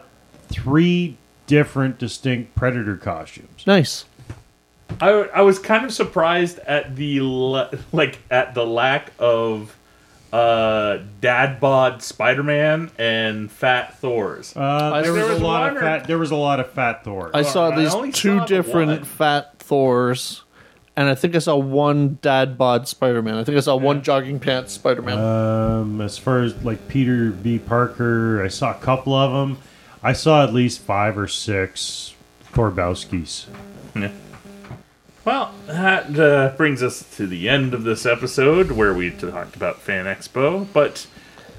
three different distinct Predator costumes. nice. I, I was kind of surprised at the le- like at the lack of uh dad bod Spider-Man and fat Thors. Uh, there, there was was a lot of fat. There was a lot of fat Thor. I saw at I least two saw different one. fat Thors, and I think I saw one dad bod Spider Man. I think I saw one jogging pants Spider Man. Um, as far as like Peter B. Parker, I saw a couple of them. I saw at least five or six Thorbowskis. Yeah. Well, that uh, brings us to the end of this episode where we talked about Fan Expo. But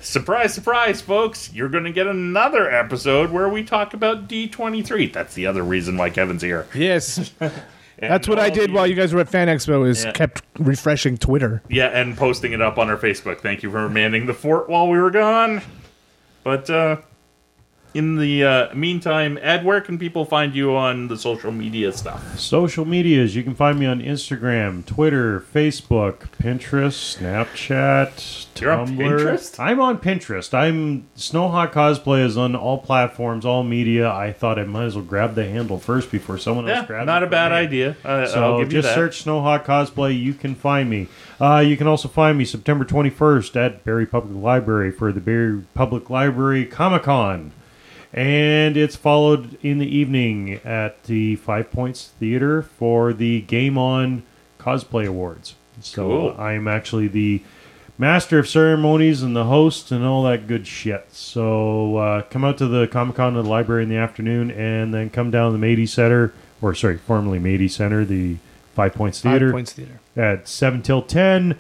surprise, surprise, folks, you're going to get another episode where we talk about D23. That's the other reason why Kevin's here. Yes, that's what I did the- while you guys were at Fan Expo. Is Yeah. kept refreshing Twitter. Yeah, and posting it up on our Facebook. Thank you for manning the fort while we were gone. But uh, in the uh, meantime, Ed, where can people find you on the social media stuff? Social medias, you can find me on Instagram, Twitter, Facebook, Pinterest, Snapchat, You're on Tumblr. Pinterest? I'm on Pinterest. I'm Snowhawk Cosplay is on all platforms, all media. I thought I might as well grab the handle first before someone else Yeah, grabs not it a bad me. idea. Uh, I'll So give you just search Snowhawk Cosplay. You can find me. Uh, you can also find me September 21st at Barrie Public Library for the Barrie Public Library Comic Con. And it's followed in the evening at the Five Points Theater for the Game On Cosplay Awards. So Cool. I'm actually the master of ceremonies and the host and all that good shit. So uh, come out to the Comic Con at the library in the afternoon and then come down to the Mady Center, or sorry, formerly Mady Center, the Five Points Theater Five Points Theater. at 7 till 10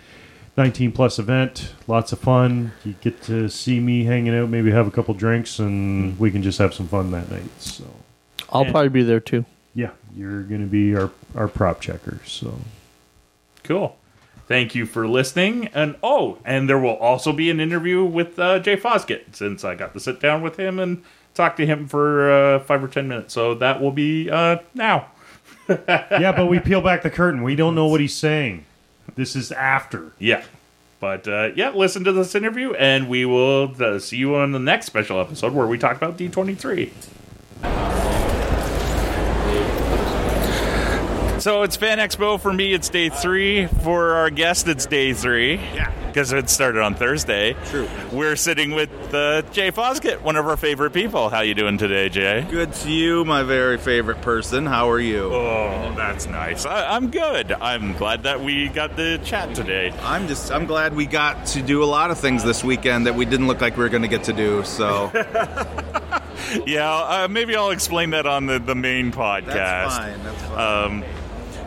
19 plus event lots of fun you get to see me hanging out maybe have a couple drinks and we can just have some fun that night so I'll yeah. probably be there too. yeah you're gonna be our our prop checker so Cool. Thank you for listening. And oh, and there will also be an interview with uh, Jay Fosgitt since I got to sit down with him and talk to him for uh, five or ten minutes. So that will be uh, now. yeah but we peel back the curtain we don't know what he's saying this is after Yeah. But uh, yeah, listen to this interview, and we will uh, see you on the next special episode where we talk about D23. So it's Fan Expo for me. It's day three. For our guest, it's day three. Yeah, because it started on Thursday. True. We're sitting with uh, Jay Fosgitt, one of our favorite people. How you doing today, Jay? Good to you, my very favorite person. How are you? Oh, that's nice. I, I'm good. I'm glad that we got the chat today. I'm just I'm glad we got to do a lot of things this weekend that we didn't look like we were going to get to do. So Yeah, uh, maybe I'll explain that on the, the main podcast. That's fine. That's fine. Um,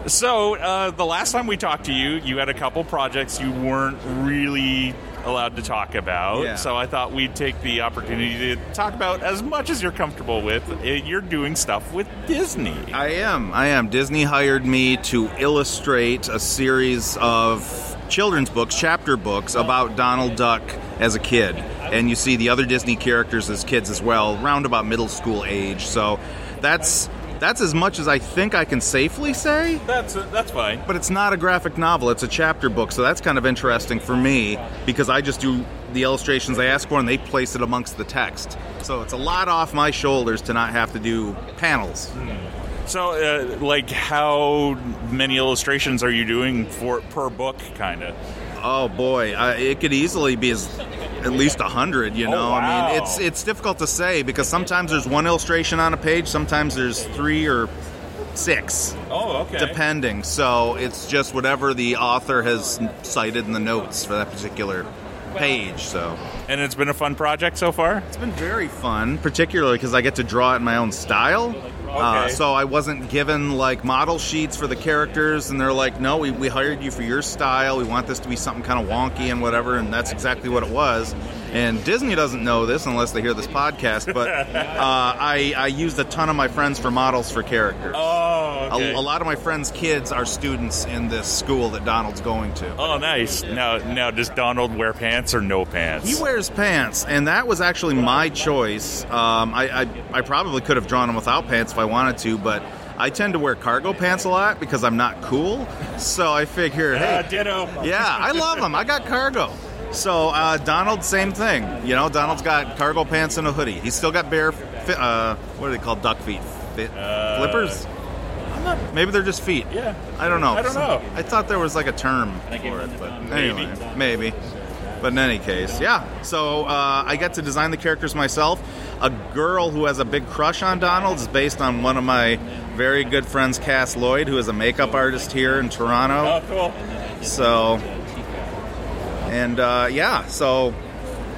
so uh, the last time we talked to you, you had a couple projects you weren't really allowed to talk about. Yeah. So I thought we'd take the opportunity to talk about as much as you're comfortable with. Uh, You're doing stuff with Disney. I am. I am. Disney hired me to illustrate a series of children's books, chapter books about Donald Duck as a kid. And you see the other Disney characters as kids as well, round about middle school age. So that's that's as much as I think I can safely say. That's uh, that's fine. But it's not a graphic novel, it's a chapter book, so that's kind of interesting for me because I just do the illustrations I ask for and they place it amongst the text. So it's a lot off my shoulders to not have to do panels. So, uh, like, how many illustrations are you doing for per book, kind of? Oh boy, uh, it could easily be as at least a hundred. You Oh, know, I mean, it's it's difficult to say because sometimes there's one illustration on a page, sometimes there's three or six, Oh, okay. depending. So it's just whatever the author has cited in the notes for that particular page. So And it's been a fun project so far. it's been very fun, particularly because I get to draw it in my own style. Uh, so I wasn't given like model sheets for the characters, and they're like, "No, we, we hired you for your style. We want this to be something kind of wonky and whatever." And that's exactly what it was. And Disney doesn't know this unless they hear this podcast, but uh, I, I used a ton of my friends for models for characters. Oh, okay. A, a lot of my friends' kids are students in this school that Donald's going to. Oh, nice. Now, now, does Donald wear pants or no pants? He wears pants, and that was actually my choice. Um, I, I, I probably could have drawn him without pants if I wanted to, but I tend to wear cargo pants a lot because I'm not cool. So I figure, Uh, hey, ditto. yeah, I love them. I got cargo. So uh, Donald, same thing. You know, Donald's got cargo pants and a hoodie. He's still got bare, fi- uh, what are they called? Duck feet, Fit, flippers. I'm not, maybe they're just feet. Yeah. I don't know. I don't know. I thought there was like a term for it, but anyway, maybe. But in any case, yeah. So uh, I get to design the characters myself. A girl who has a big crush on Donald is based on one of my very good friends, Cass Lloyd, who is a makeup artist here in Toronto. Oh, cool. So, and uh, yeah, so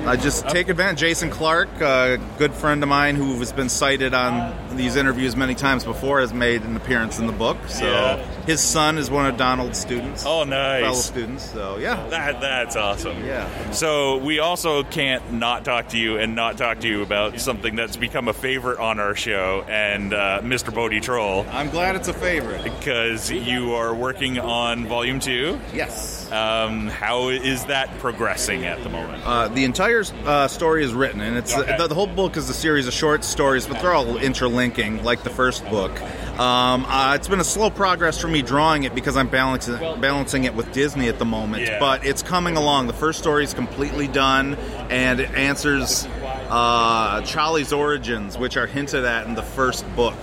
I just take advantage. Jason Clark, a good friend of mine who has been cited on these interviews many times before, has made an appearance in the book. So Yeah. his son is one of Donald's students, Oh, fellow nice. students. So yeah, That that's awesome. Yeah. So we also can't not talk to you and not talk to you about something that's become a favorite on our show and uh, Mr. Bodie Troll I'm glad it's a favorite. because you are working on Volume Two. Yes. Um, how is that progressing at the moment? Uh, the entire uh, story is written, and it's Okay. the, the whole book is a series of short stories, but they're all like the first book. Um, uh, it's been a slow progress for me drawing it because I'm balancing balancing it with Disney at the moment, Yeah. but it's coming along. The first story is completely done, and it answers uh, Charlie's origins, which are hinted at in the first book,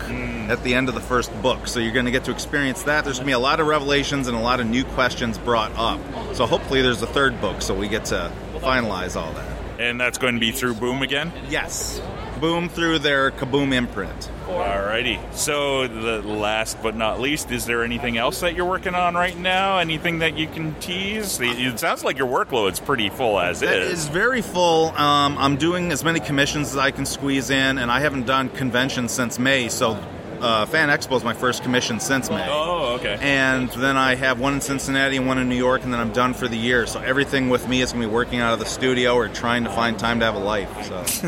at the end of the first book. So you're going to get to experience that. There's going to be a lot of revelations and a lot of new questions brought up. So hopefully there's a third book, so we get to finalize all that. And that's going to be through Boom again. Yes. Boom through their Kaboom imprint. Alrighty. So the last but not least, is there anything else that you're working on right now? Anything that you can tease? It sounds like your workload's pretty full as is. It is. is very full. Um, I'm doing as many commissions as I can squeeze in, and I haven't done conventions since May, so uh, Fan Expo is my first commission since May. Oh, okay. And then I have one in Cincinnati and one in New York, and then I'm done for the year. So everything with me is going to be working out of the studio or trying to find time to have a life. So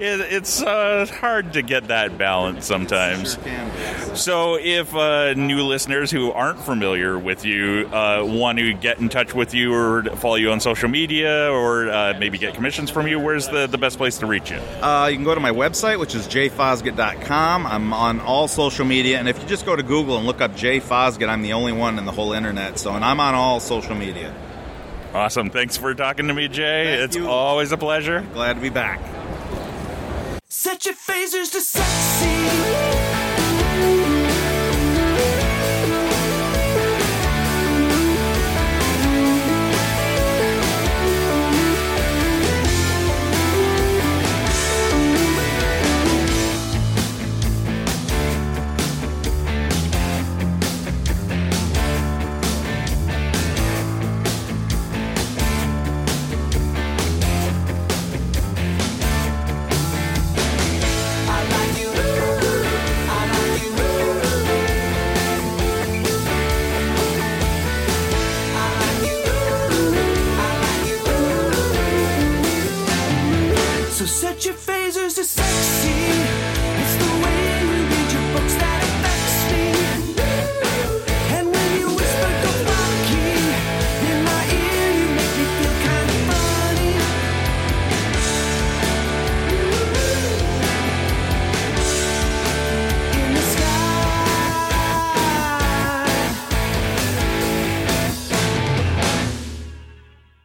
It, it's uh, hard to get that balance sometimes. Sure can. So, if uh, new listeners who aren't familiar with you uh, want to get in touch with you or follow you on social media or uh, maybe get commissions from you, where's the, the best place to reach you? Uh, you can go to my website, which is jfosgitt.com. I'm on all social media, and if you just go to Google and look up Jay Fosgitt, I'm the only one in the whole internet. So, and I'm on all social media. Awesome. Thanks for talking to me, Jay. Thank it's you. always a pleasure. Glad to be back. Set your phasers to sexy.